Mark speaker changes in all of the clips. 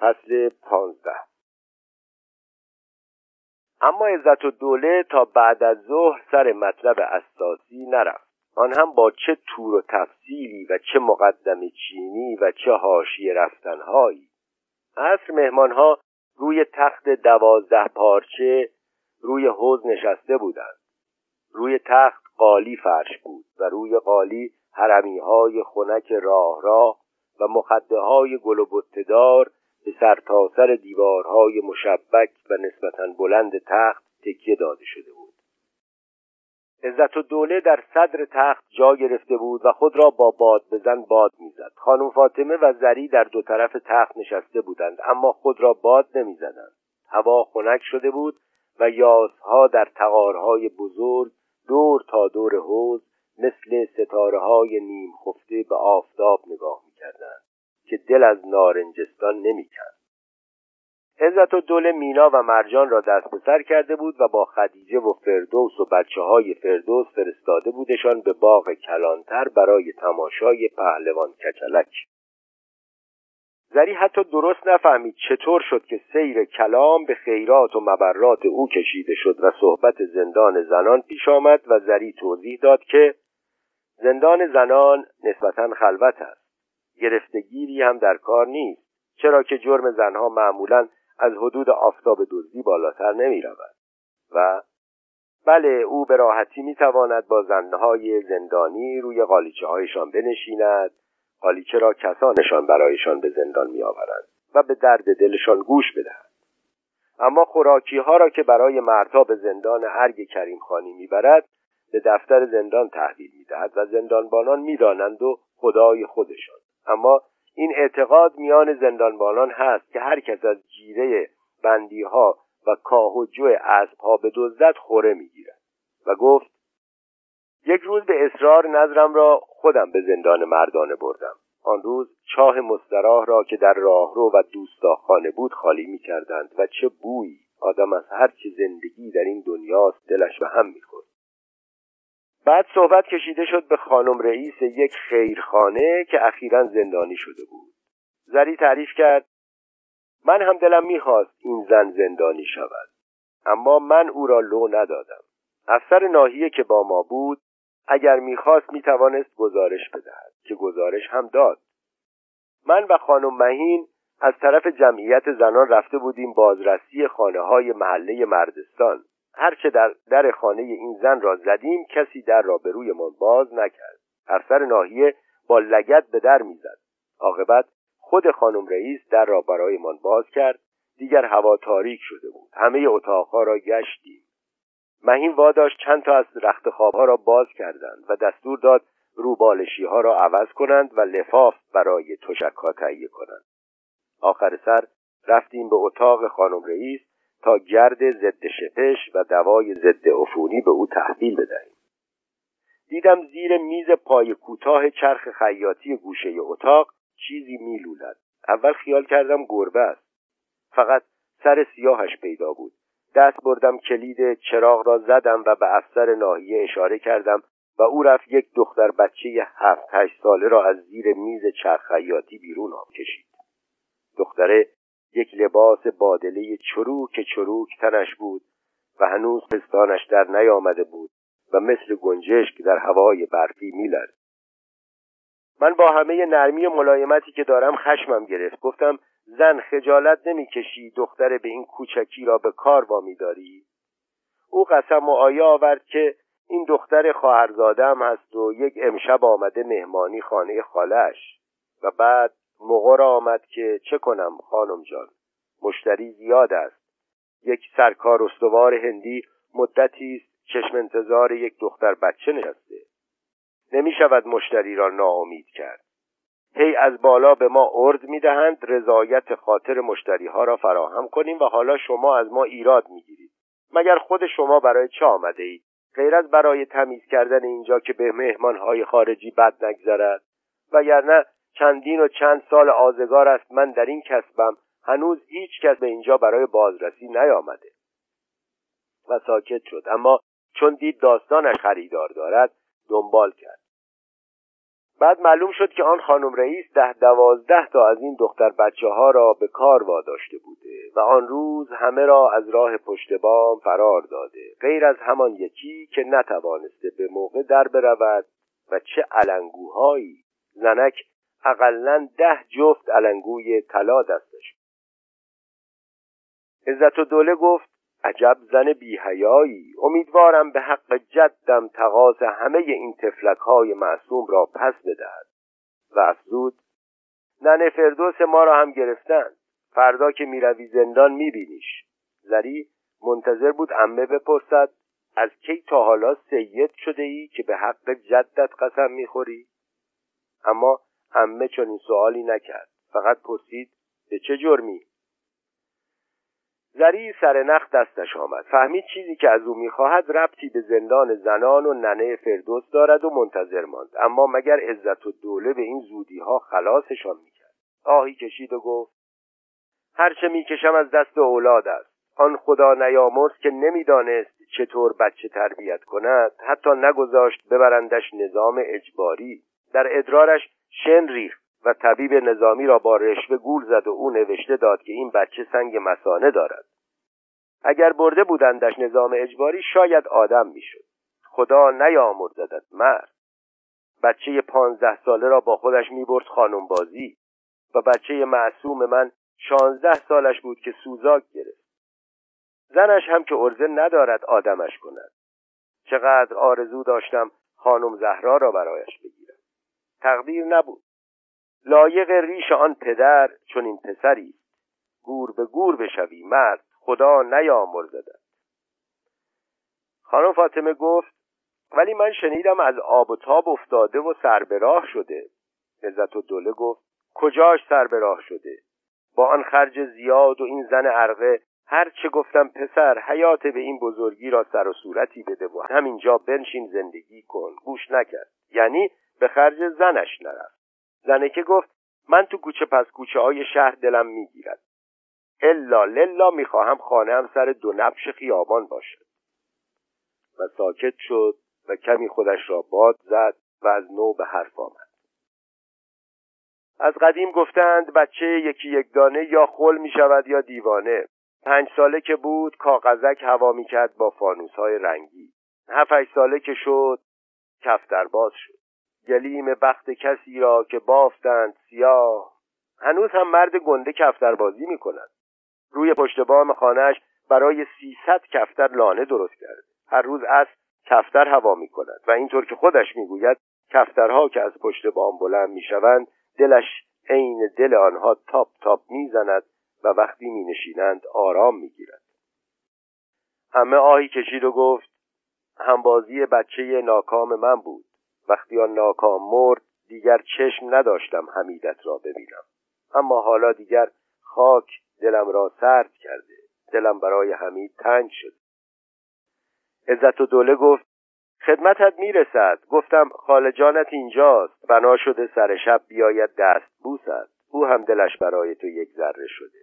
Speaker 1: فصل پانزده. اما عزت و دوله تا بعد از ظهر سر مطلب اساسی نرفت. آن هم با چه تور و تفصیلی و چه مقدم چینی و چه حاشیه رفتنهایی. عصر مهمانها روی تخت دوازده پارچه روی حوز نشسته بودند. روی تخت قالی فرش بود و روی قالی حرمی های خنک راه راه و مخده های گل و به سرتاسر سر دیوارهای مشبک و نسبتا بلند تخت تکیه داده شده بود. عزت و دوله در صدر تخت جا گرفته بود و خود را با باد بزن باد می‌زد. خانم فاطمه و زری در دو طرف تخت نشسته بودند اما خود را باد نمی‌زدند. هوا خنک شده بود و یازها در تقارهای بزرگ دور تا دور حوز مثل ستاره های نیم خفته به آفتاب نگاه می‌کردند. که دل از نارنجستان نمی‌کند. عزت و دل مینا و مرجان را دست به سر کرده بود و با خدیجه و فردوس و بچه های فردوس فرستاده بودشان به باغ کلانتر برای تماشای پهلوان کچلک. زری حتی درست نفهمید چطور شد که سیر کلام به خیرات و مبرات او کشیده شد و صحبت زندان زنان پیش آمد و زری توضیح داد که زندان زنان نسبتا خلوت است. گرفتگیری هم در کار نیست چرا که جرم زنها معمولا از حدود آفتاب دزدی بالاتر نمی رود و بله او به راحتی می تواند با زنهای زندانی روی قالیچه هایشان بنشیند قالیچه را کسانشان برایشان به زندان می آورند و به درد دلشان گوش بدهند اما خوراکی ها را که برای مردها به زندان ارگ کریم خانی می‌برد به دفتر زندان تحویل می‌دهد و زندانبانان می‌دانند و خدای خودشان. اما این اعتقاد میان زندانبانان هست که هر کس از جیره بندیها و کاه و جو اسبها به دزدت خوره می‌گیرد. و گفت یک روز به اصرار نظرم را خودم به زندان مردانه بردم. آن روز چاه مستراح را که در راهرو و دوستاخانه بود خالی می کردند و چه بویی! آدم از هر چه زندگی در این دنیاست دلش به هم می‌خورد. بعد صحبت کشیده شد به خانم رئیس یک خیرخانه که اخیرا زندانی شده بود. زری تعریف کرد من هم دلم می‌خواست این زن زندانی شود اما من او را لو ندادم. افسر ناحیه که با ما بود اگر می‌خواست می‌توانست گزارش بدهد که گزارش هم داد. من و خانم مهین از طرف جمعیت زنان رفته بودیم بازرسی خانه های محله مردستان. هرچه در در خانه این زن را زدیم کسی در را به رویمان باز نکرد. افسر ناحیه با لگت به در می‌زد. عاقبت خود خانم رئیس در را برایمان باز کرد. دیگر هوا تاریک شده بود. همه اتاقها را گشتیم. مهین واداشت چند تا از رخت خوابها را باز کردند و دستور داد روبالشی ها را عوض کنند و لفاف برای تشک تهیه کنند. آخر سر رفتیم به اتاق خانم رئیس. تا گرد ضد شپش و دوای ضد عفونی به او تحویل بدهیم. دیدم زیر میز پای کوتاه چرخ خیاطی گوشه اتاق چیزی میلولد. اول خیال کردم گربه است. فقط سر سیاهش پیدا بود. دست بردم کلید چراغ را زدم و به افسر ناحیه اشاره کردم و او رفت یک دختر بچه هفت هشت ساله را از زیر میز چرخ خیاطی بیرون آب کشید. دختره یک لباس بادله چروک چروک تنش بود و هنوز پستانش در نیامده بود و مثل گنجشک در هوای برفی میلرد من با همه نرمی و ملایمتی که دارم خشمم گرفت. گفتم زن خجالت نمی‌کشی دختر به این کوچکی را به کار وامی داری او قسم و آیا آورد که این دختر خواهرزادم هست و یک امشب آمده مهمانی خانه خالش و بعد موقع آمد که چه کنم خانم جان؟ مشتری زیاد است. یک سرکار استوار هندی مدتی است چشم انتظار یک دختر بچه نشسته. نمی شود مشتری را ناامید کرد. هی از بالا به ما ارد می‌دهند رضایت خاطر مشتری ها را فراهم کنیم و حالا شما از ما ایراد می‌گیرید مگر خود شما برای چه آمده اید؟ غیر از برای تمیز کردن اینجا که به مهمان های خارجی بد نگذرد؟ وگرنه چندین و چند سال آزگار است من در این کسبم. هنوز هیچ کس به اینجا برای بازرسی نیامده. و ساکت شد. اما چون دید داستانش خریدار دارد دنبال کرد. بعد معلوم شد که آن خانم رئیس ده دوازده تا از این دختر بچه ها را به کار واداشته بوده و آن روز همه را از راه پشت بام فرار داده. غیر از همان یکی که نتوانسته به موقع در برود و چه علنگوهایی زنک اقلا ده جفت علنگوی طلا دستش عزت و دوله گفت عجب زن بیهیایی امیدوارم به حق جدم تقاس همه این تفلک های معصوم را پس بدهد. و افزود ننه فردوس ما را هم گرفتن فردا که می‌روی زندان میبینیش. زری منتظر بود امه بپرسد از کی تا حالا سید شده ای که به حق جدت قسم می‌خوری؟ اما امه چنین سوالی نکرد. فقط پرسید به چه جرمی؟ زری سر نخ دستش آمد. فهمید چیزی که از او می‌خواهد ربطی به زندان زنان و ننه فردوس دارد و منتظر ماند. اما مگر عزت و دوله به این زودی ها خلاصشان می‌کرد؟ آهی کشید و گفت هرچه می‌کشم از دست اولاد است. آن خدا نیامرز که نمی‌دانست چطور بچه تربیت کند حتی نگذاشت ببرندش نظام اجباری. در ادرارش شن ریخت و طبیب نظامی را با رشوه گول زد و او نوشته داد که این بچه سنگ مسانه دارد. اگر برده بودندش نظام اجباری شاید آدم می‌شد. خدا نیامرزدد مرد. بچه پانزده ساله را با خودش می‌برد خانم بازی و بچه معصوم من شانزده سالش بود که سوزاک گرفت. زنش هم که ارزه ندارد آدمش کند. چقدر آرزو داشتم خانم زهرا را برایش بگیرم. تقدیر نبود. لایق ریش آن پدر چون این پسری گور به گور بشوی مرد خدا نیامرزدد خانم فاطمه گفت ولی من شنیدم از آب و تاب افتاده و سر به راه شده. عزت و دوله گفت کجاش سر به راه شده؟ با آن خرج زیاد و این زن عرقه هر چه گفتم پسر حیات به این بزرگی را سر و صورتی بده و همینجا بنشین زندگی کن. گوش نکرد. یعنی به خرج زنش نرفت. زنکه گفت من تو کوچه پس کوچه های شهر دلم می‌گیرد. الا للا می‌خواهم خانه هم سر دو نبش خیابان باشد. و ساکت شد و کمی خودش را باد زد و از نو به حرف آمد. از قدیم گفتند بچه یکی یک دانه یا خل می شود یا دیوانه. پنج ساله که بود کاغذک هوا می کرد با فانوس های رنگی. هفت ساله که شد کفتر باز شد. گلیم بخت کسی را که بافتند سیاه. هنوز هم مرد گنده کفتربازی می کند روی پشت بام خانهش برای سیصد کفتر لانه درست کرده. هر روز از کفتر هوا می کند و اینطور که خودش می‌گوید کفترها که از پشت بام بلند می‌شوند دلش عین دل آنها تاپ تاپ می‌زند و وقتی می نشینند آرام می‌گیرد. همه آهی کشید و گفت همبازی بچه ناکام من بود. وقتی آن ناکام مرد دیگر چشم نداشتم حمیدت را ببینم. اما حالا دیگر خاک دلم را سرد کرده. دلم برای حمید تنگ شد عزت و دوله گفت خدمتت می‌رسد. گفتم خاله جانت اینجاست. بنا شده سر شب بیاید دست بوسد. او هم دلش برای تو یک ذره شده.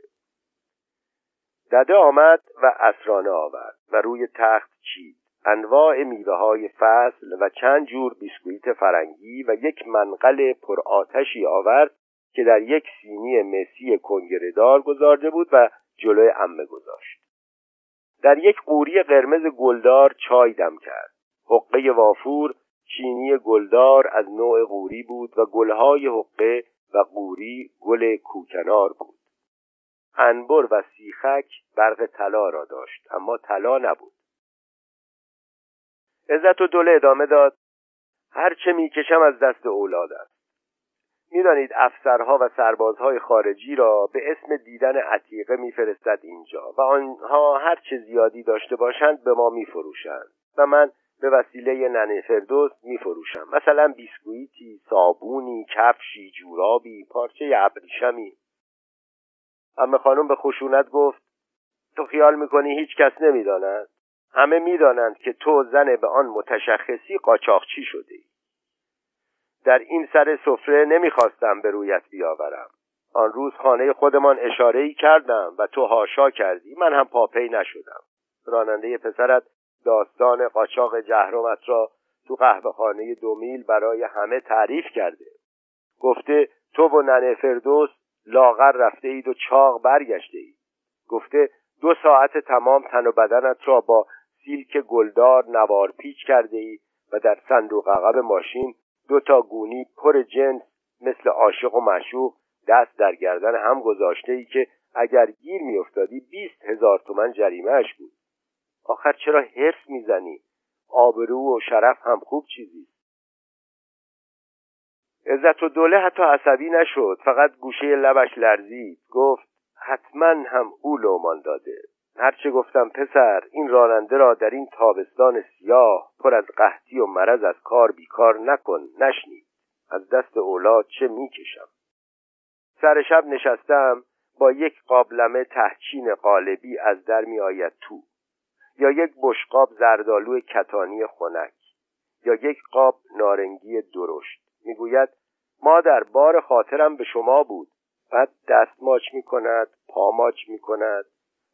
Speaker 1: دده آمد و اسرانه آورد و روی تخت چید. انواع میوه های فصل و چند جور بیسکویت فرنگی و یک منقل پرآتشی آورد که در یک سینی مسی کنگرهدار گذارده بود و جلوی امه گذاشت. در یک قوری قرمز گلدار چای دم کرد. حقه وافور چینی گلدار از نوع قوری بود و گلهای حقه و قوری گل کوکنار بود. انبر و سیخک برق طلا را داشت اما طلا نبود. عزت و دوله ادامه داد. هرچه می‌کشم از دست اولاد است. می‌دانید افسرها و سربازهای خارجی را به اسم دیدن عتیقه میفرستد اینجا و آنها هر چه زیادی داشته باشند به ما میفروشند و من به وسیله ننه فردوس میفروشم. مثلا بیسکویتی صابونی کفشی جورابی پارچه ابریشمی. اما خانم به خشونت گفت تو خیال می‌کنی هیچ کس نمی‌داند؟ همه می‌دانند که تو زن به آن متشخصی قاچاقچی شده ای. در این سر سفره نمی‌خواستم به رویت بیاورم. آن روز خانه خودمان اشاره ای کردم و تو هاشا کردی. من هم پاپی نشدم. راننده پسرت داستان قاچاق جهرمت را تو قهوه خانه دو میل برای همه تعریف کرده. گفته تو و ننه فردوس لاغر رفته اید و چاق برگشته اید گفته دو ساعت تمام تن و بدنت را با سیلک گلدار نوار پیچ کرده ای و در صندوق عقب ماشین دو تا گونی پر جنس مثل عاشق و معشوق دست در گردن هم گذاشته ای که اگر گیر میافتادی بیست هزار تومن جریمهش بود. آخر چرا حرف می‌زنی؟ آبرو و شرف هم خوب چیزی عزت و دوله حتی عصبی نشد فقط گوشه لبش لرزید گفت حتما هم او لومان داده. هرچه گفتم پسر این راننده را در این تابستان سیاه پر از قحطی و مرض از کار بیکار نکن نشنید. از دست اولاد چه می‌کشم؟ سر شب نشستم با یک قابلمه تهچین قالبی از در می آید تو یا یک بشقاب زردالو کتانی خنک یا یک قاب نارنگی درشت. می‌گوید مادر بار خاطرم به شما بود. بعد دست ماچ می کند پاماچ می کند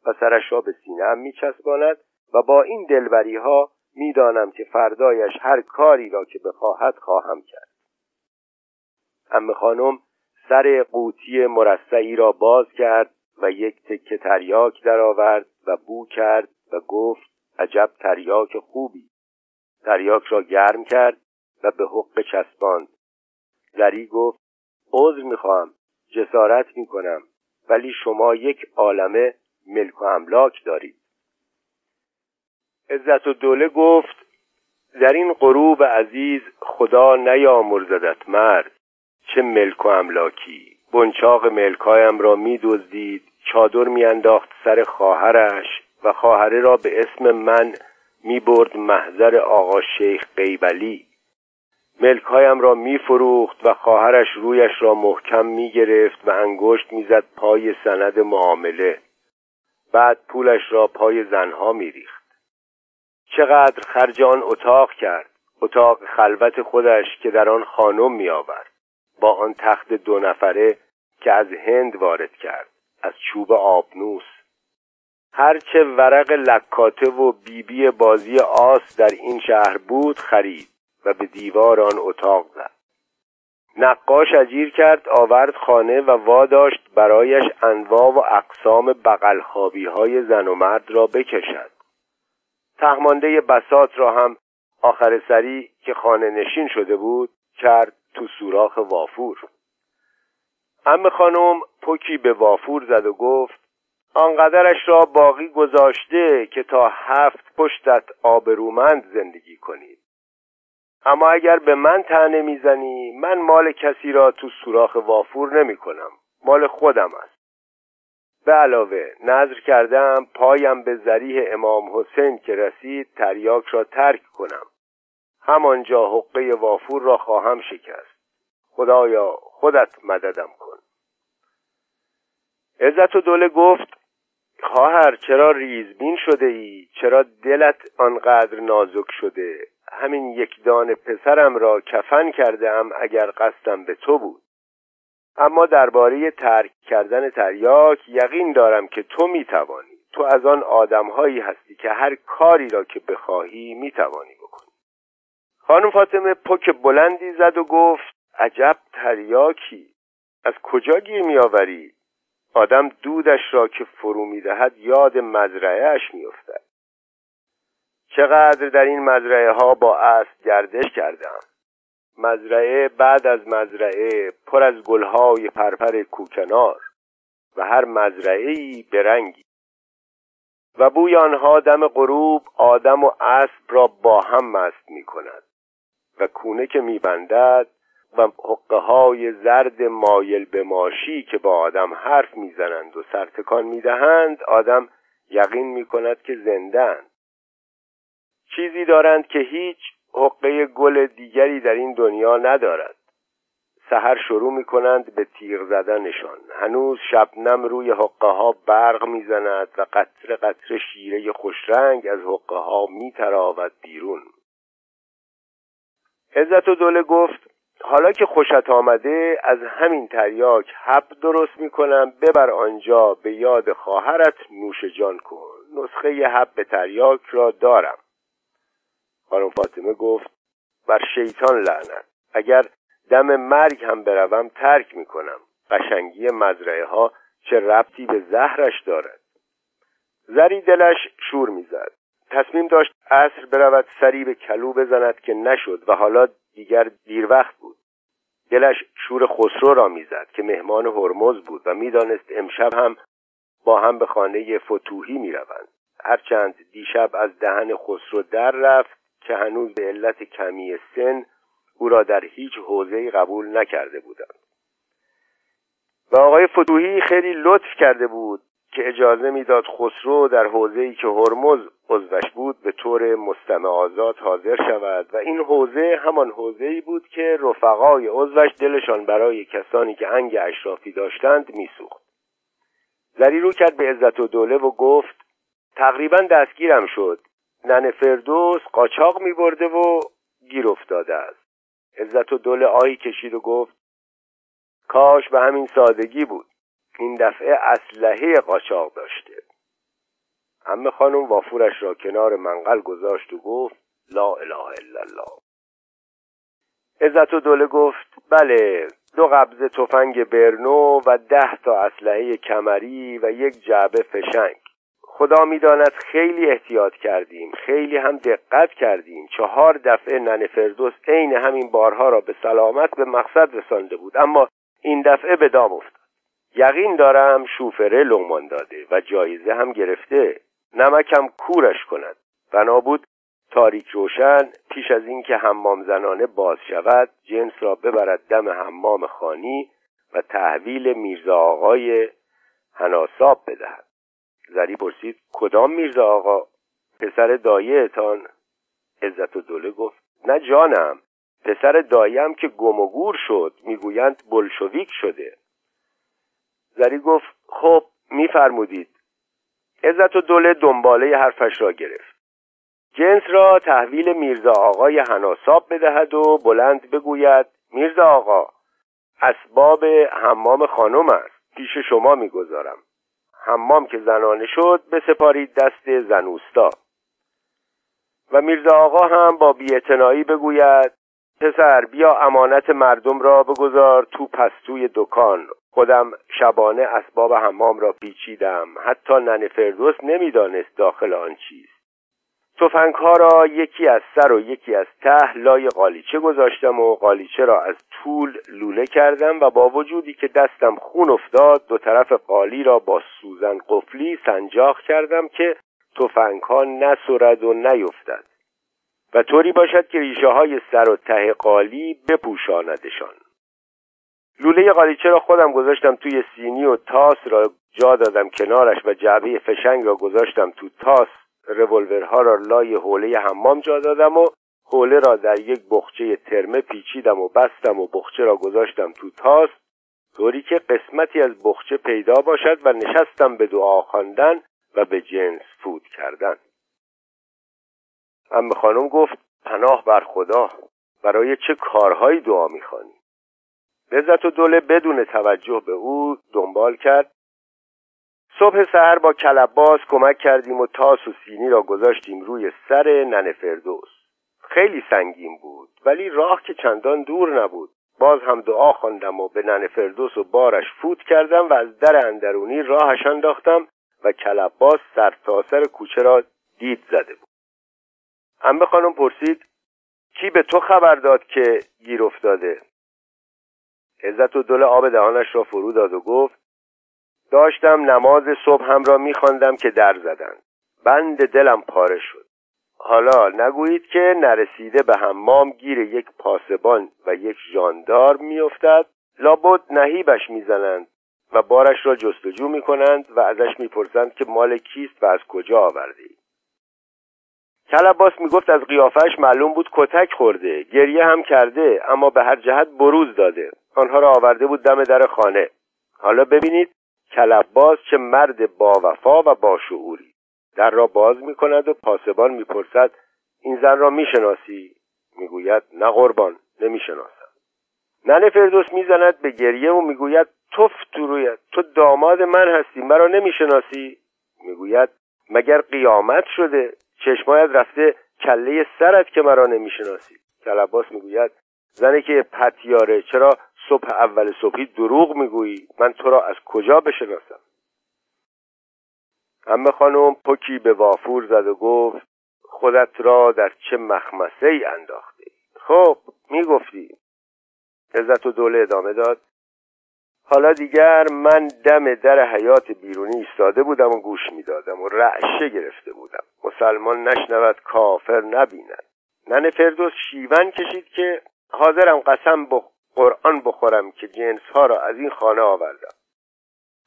Speaker 1: و سرش را به سینه می چسباند و با این دلبری ها می‌دانم که فردایش هر کاری را که بخواهد خواهم کرد. ام خانم سر قوطی مرصعی را باز کرد و یک تکه تریاک درآورد و بو کرد و گفت عجب تریاک خوبی. تریاک را گرم کرد و به حق چسباند. زری گفت عذر می‌خواهم جسارت می‌کنم ولی شما یک عالمه ملک و املاک دارید. عزت و دوله گفت در این غروب عزیز خدا نیامرزدت مرد. چه ملک و املاکی. بنچاق ملکایم را میدزدید چادر میانداخت سر خواهرش و خواهره را به اسم من می‌برد محضر آقا شیخ قیبلی. ملکهایم را میفروخت و خواهرش رویش را محکم می‌گرفت و انگشت می‌زد پای سند معامله. بعد پولش را پای زنها میریخت. چقدر خرج آن اتاق کرد؟ اتاق خلوت خودش که در آن خانم میآورد. با آن تخت دو نفره که از هند وارد کرد از چوب آبنوس. هرچه ورق لکاته و بیبی بازی آس در این شهر بود خرید و به دیوار آن اتاق زد. نقاش اجیر کرد آورد خانه و واداشت برایش انواع و اقسام بغلخوابی های زن و مرد را بکشد. تهمانده بسات را هم آخر سری که خانه نشین شده بود کرد تو سوراخ وافور. ام خانم پکی به وافور زد و گفت آنقدرش را باقی گذاشته که تا هفت پشتت آبرومند زندگی کنید. اما اگر به من تنه می‌زنی من مال کسی را تو سوراخ وافور نمی کنم مال خودم است. به علاوه نظر کردم پایم به ذریح امام حسین که رسید تریاک را ترک کنم. همانجا حقه وافور را خواهم شکست. خدایا خودت مددم کن. عزت و دوله گفت خواهر چرا ریزبین شده ای چرا دلت آنقدر نازک شده؟ همین یک دان پسرم را کفن کردم اگر قصدم به تو بود. اما درباره ترک کردن تریاک یقین دارم که تو می‌توانی. تو از آن آدمهایی هستی که هر کاری را که بخواهی می‌توانی بکنی. خانم فاطمه پک بلندی زد و گفت عجب تریاکی. از کجا گیر میآوری؟ آدم دودش را که فرو می‌دهد یاد مزرعهاش میافتد. چقدر در این مزرعه ها با اسب گردش کردم. مزرعه بعد از مزرعه پر از گلهای پرپر کوکنار و هر مزرعه ای برنگی. و بوی آنها دم غروب آدم و اسب را با هم مست می کند و کونه که میبندد و حقه های زرد مایل به ماشی که با آدم حرف می‌زنند و سرتکان می‌دهند آدم یقین می کند که زندند چیزی دارند که هیچ حقه گل دیگری در این دنیا ندارد. سحر شروع می کنند به تیغ زدنشان. هنوز شبنم روی حقه ها برق می‌زند و قطر قطر شیره خوشرنگ از حقه ها می تراود بیرون. عزت و دوله گفت حالا که خوشت آمده از همین تریاک حب درست می کنم ببر آنجا به یاد خواهرت نوش جان کن. نسخه حب تریاک را دارم. خانم فاطمه گفت بر شیطان لعنت. اگر دم مرگ هم بروم ترک می‌کنم. قشنگی مزرعه ها چه ربطی به زهرش دارد. زری دلش شور می‌زد. تصمیم داشت عصر برود سری به کلو بزند که نشد و حالا دیگر دیر وقت بود. دلش شور خسرو را می‌زد که مهمان هرمز بود و می‌دانست امشب هم با هم به خانه فتوحی می‌روند. هرچند دیشب از دهن خسرو در رفت که هنوز به علت کمی سن او را در هیچ حوزه قبول نکرده بودند. و آقای فتوحی خیلی لطف کرده بود که اجازه می‌داد خسرو در حوزه‌ای که هرمز عضوش بود به طور مستمع آزاد حاضر شود و این حوزه همان حوزه‌ای بود که رفقای عضوش دلشان برای کسانی که انگ اشرافی داشتند میسوخت. زری رو کرد به عزت و دوله و گفت تقریبا دستگیرم شد. نن فردوس قاچاق می برده و گیر افتاده است. عزت و دوله آهی کشید و گفت کاش به همین سادگی بود. این دفعه اسلحه قاچاق داشته. همه خانم وافورش را کنار منقل گذاشت و گفت لا اله الا الله. عزت و دوله گفت بله دو قبض تفنگ برنو و ده تا اسلحه کمری و یک جعبه فشنگ. خدا می‌داند خیلی احتیاط کردیم خیلی هم دقت کردیم. چهار دفعه نن فردوس عین همین بارها را به سلامت به مقصد رسانده بود. اما این دفعه به دام افتاد. یقین دارم شوفره لغمان داده و جایزه هم گرفته. نمکم کورش کند. بنا بود تاریک روشن پیش از اینکه حمام زنانه باز شود جنس را ببرد دم حمام خانی و تحویل میرزا آقای هناساب بدهد. زری پرسید کدام میرزا آقا؟ پسر دایهتان عزت و دوله گفت نه جانم پسر دایم که گم و گور شد می‌گویند بلشویک شده. زری گفت خب میفرمودید. عزت و دوله دنباله حرفش را گرفت. جنس را تحویل میرزا آقای هناساب بدهد و بلند بگوید میرزا آقا اسباب حمام خانم است پیش شما می‌گذارم. حمام که زنانه شد بسپارید دست زنوستا و میرزا آقا هم با بیاعتنایی بگوید پسر بیا امانت مردم را بگذار تو پستوی دکان. خودم شبانه اسباب حمام را پیچیدم حتی نن فردوس نمی‌دانست داخل آن چیست. تفنگ ها را یکی از سر و یکی از ته لای قالیچه گذاشتم و قالیچه را از طول لوله کردم و با وجودی که دستم خون افتاد دو طرف قالی را با سوزن قفلی سنجاق کردم که تفنگ ها نسرد و نیفتد و طوری باشد که ریشه های سر و ته قالی بپوشاندشان. لوله قالیچه را خودم گذاشتم توی سینی و تاس را جا دادم کنارش و جعبه فشنگ را گذاشتم تو تاس. رولورها را لای حوله حمام جا دادم و حوله را در یک بخچه ترمه پیچیدم و بستم و بخچه را گذاشتم تو تاس طوری که قسمتی از بخچه پیدا باشد و نشستم به دعا خواندن و به جنس فود کردن. ام خانم گفت پناه بر خدا برای چه کارهایی دعا می‌خوانی؟ لذت و دوله بدون توجه به او دنبال کرد صبح سحر با کلباس کمک کردیم و تاس و سینی را گذاشتیم روی سر نن فردوس. خیلی سنگین بود ولی راه که چندان دور نبود. باز هم دعا خواندم و به نن فردوس و بارش فوت کردم و از در اندرونی راهش انداختم و کلباس سر تا سر کوچه را دید زده بود. انبه خانم پرسید کی به تو خبر داد که گیر افتاده؟ عزت و دل آب دهانش را فرو داد و گفت داشتم نماز صبح هم را میخواندم که در زدند بند دلم پاره شد. حالا نگویید که نرسیده به حمام گیر یک پاسبان و یک ژاندار میافتد. لابد نهیبش می‌زنند و بارش را جستجو می‌کنند و ازش می‌پرسند که مال کیست و از کجا آورده ای کلباس می‌گفت از قیافش معلوم بود کتک خورده گریه هم کرده اما به هر جهت بروز داده. آنها را آورده بود دم در خانه. حالا ببینید کلباس چه مرد با وفا و با شعوری. در را باز می کند و پاسبان می‌پرسد این زن را می‌شناسی؟ می‌گوید نه قربان نمی‌شناسم. ننه فردوس می‌زند به گریه و می‌گوید توف تو رویت تو داماد من هستی مرا نمی‌شناسی؟ می‌گوید مگر قیامت شده؟ چشمایت رفته کله سرت که مرا نمی‌شناسی. کلباس می‌گوید زنی که پتیاره چرا صبح اول صبحی دروغ می‌گویی. من تو را از کجا بشناسم؟ همه خانم پکی به وافور زد و گفت خودت را در چه مخمسه ای انداخته خب می‌گفتی. عزت و دوله ادامه داد. حالا دیگر من دم در حیات بیرونی ایستاده بودم و گوش می‌دادم و رعشه گرفته بودم. مسلمان نشنود کافر نبیند. نن فردوس شیون کشید که حاضرم قسم به قرآن بخورم که جنس ها را از این خانه آوردم.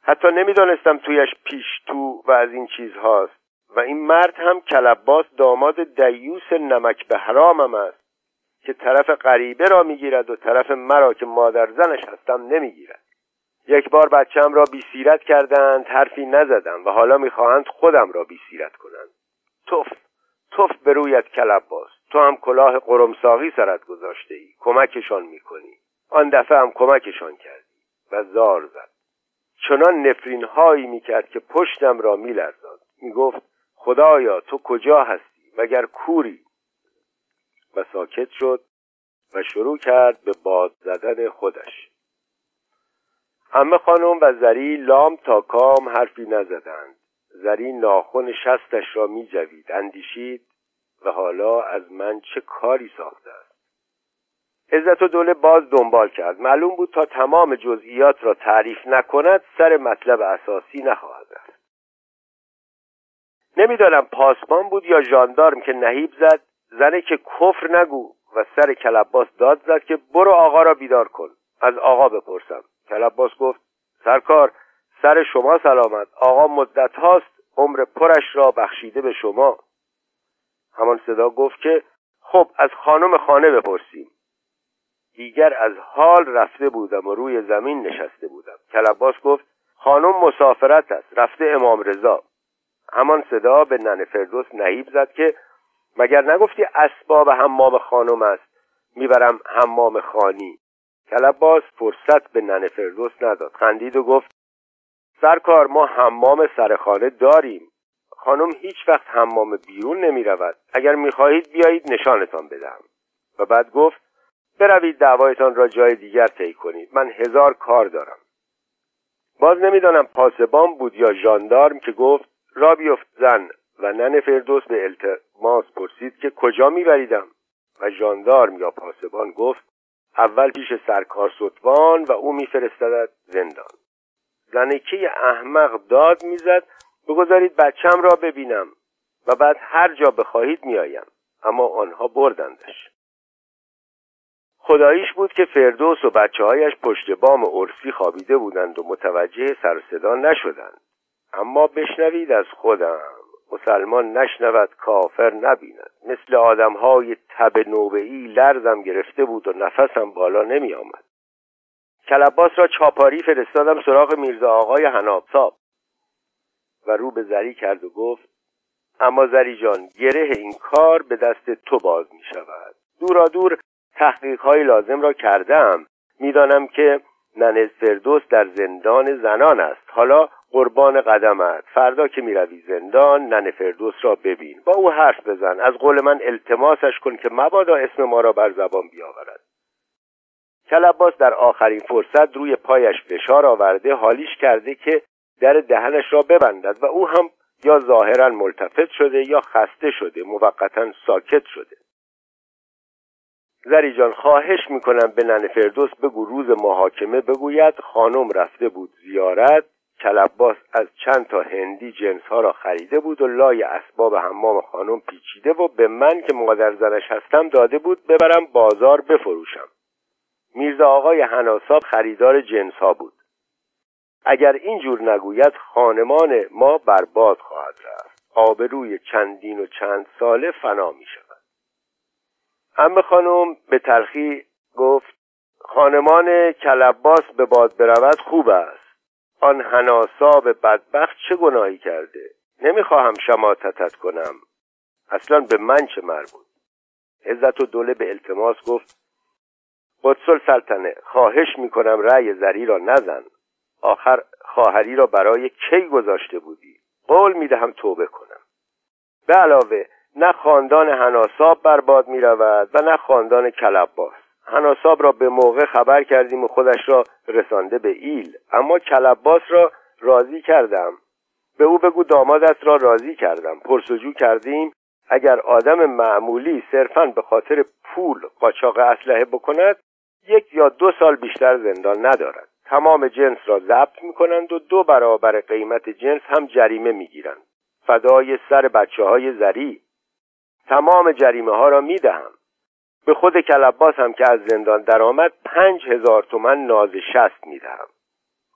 Speaker 1: حتی نمی‌دانستم تویش پیشتو و از این چیز هاست و این مرد هم کلباس داماد دیوس نمک به حرامم است که طرف غریبه را می‌گیرد و طرف مرا که مادر زنش هستم نمی‌گیرد. یک بار بچم را بیسیرت کردند حرفی نزدم و حالا می‌خواهند خودم را بیسیرت کنند. توف توف به رویت کلباس. تو هم کلاه قرمساقی سرت گذاشته ای کمکشان می‌کنی. آن دفعه هم کمکشان کردی و زار زد. چنان نفرین هایی می‌کرد که پشتم را میلرزاند. می‌گفت خدایا تو کجا هستی؟ مگر کوری؟ و ساکت شد و شروع کرد به باد زدن خودش. همه خانم و زری لام تا کام حرفی نزدند. زری ناخن شستش را می جوید اندیشید و حالا از من چه کاری ساخته است؟ عزت و دوله باز دنبال کرد. معلوم بود تا تمام جزئیات را تعریف نکند سر مطلب اساسی نخواهد رفت. نمی‌دانم پاسبان بود یا ژاندارم که نهیب زد. زنه که کفر نگو و سر کلباس داد زد که برو آقا را بیدار کن. از آقا بپرسم. کلباس گفت سرکار سر شما سلامت. آقا مدت هاست عمر پرش را بخشیده به شما. همان صدا گفت که خب از خانم خانه بپرسیم. دیگر از حال رفته بودم و روی زمین نشسته بودم. کلباس گفت خانم مسافرت است رفته امام رضا. همان صدا به نن فردوس نهیب زد که مگر نگفتی اسباب حمام خانم است؟ می‌برم حمام خانی. کلباس فرصت به نن فردوس نداد. خندید و گفت سرکار ما حمام سرخانه داریم. خانم هیچ وقت حمام بیرون نمی رود اگر می خواهید بیایید نشانتان بدهم. و بعد گفت بروید دعوایتان را جای دیگر طی کنید. من هزار کار دارم. باز نمی‌دانم پاسبان بود یا ژاندارم که گفت را بیفت زن و نن فردوس به التماس پرسید که کجا میبریدم؟ و ژاندارم یا پاسبان گفت اول پیش سرکار ستوان و او میفرستدد زندان. زنکه احمق داد می‌زد بگذارید بچم را ببینم و بعد هر جا بخواهید میآیم. اما آنها بردندش. خداییش بود که فردوس و بچه هایش پشت بام عرفی خوابیده بودند و متوجه سر صدا نشدند. اما بشنوید از خودم مسلمان نشنود کافر نبیند. مثل آدمهای تب نوبهی لرزم گرفته بود و نفسم بالا نمی آمد کلباس را چاپاری فرستادم سراغ میرزا آقای هنابساب و رو به زری کرد و گفت اما زری جان گره این کار به دست تو باز می شود دورا دور تحقیق های لازم را کردم. می‌دانم که ننز فردوس در زندان زنان است. حالا قربان قدمت. فردا که می‌روی زندان نن فردوس را ببین. با او حرف بزن. از قول من التماسش کن که مبادا اسم ما را بر زبان بیاورد. کلباس در آخرین فرصت روی پایش فشار آورده حالیش کرده که در دهنش را ببندد و او هم یا ظاهرا ملتفت شده یا خسته شده موقتا ساکت شده. زری جان خواهش می‌کنم به نن فردوس بگو روز محاکمه بگوید. خانم رفته بود زیارت. کلباس از چند تا هندی جنس ها را خریده بود و لای اسباب حمام خانم پیچیده و به من که مادر زنش هستم داده بود ببرم بازار بفروشم. میرزا آقای هناساب خریدار جنس ها بود. اگر اینجور نگوید خانمان ما برباد خواهد رفت. آبروی چندین و چند ساله فنا می شود امه خانم به تلخی گفت خانمان کلباس به باد برود خوب است. آن هناساب بدبخت چه گناهی کرده؟ نمی‌خواهم شماتتت کنم. اصلا به من چه مربوط؟ عزت و دوله به التماس گفت قدسل سلطنه خواهش می‌کنم رأی زری را نزن. آخر خواهری را برای کی گذاشته بودی؟ قول می‌دهم توبه کنم. به علاوه نه خاندان هناساب برباد می رود و نه خاندان کلباس هناساب را به موقع خبر کردیم و خودش را رسانده به ایل. اما کلباس را راضی کردم. به او بگو دامادت را راضی کردم. پرسجو کردیم اگر آدم معمولی صرفا به خاطر پول قاچاق اسلحه بکند یک یا دو سال بیشتر زندان ندارد. تمام جنس را ضبط می کنند و دو برابر قیمت جنس هم جریمه می گیرند فدای سر بچه های زری. تمام جریمه ها را می دهم به خود کلباس هم که از زندان درآمد پنج هزار تومن ناز شست می دهم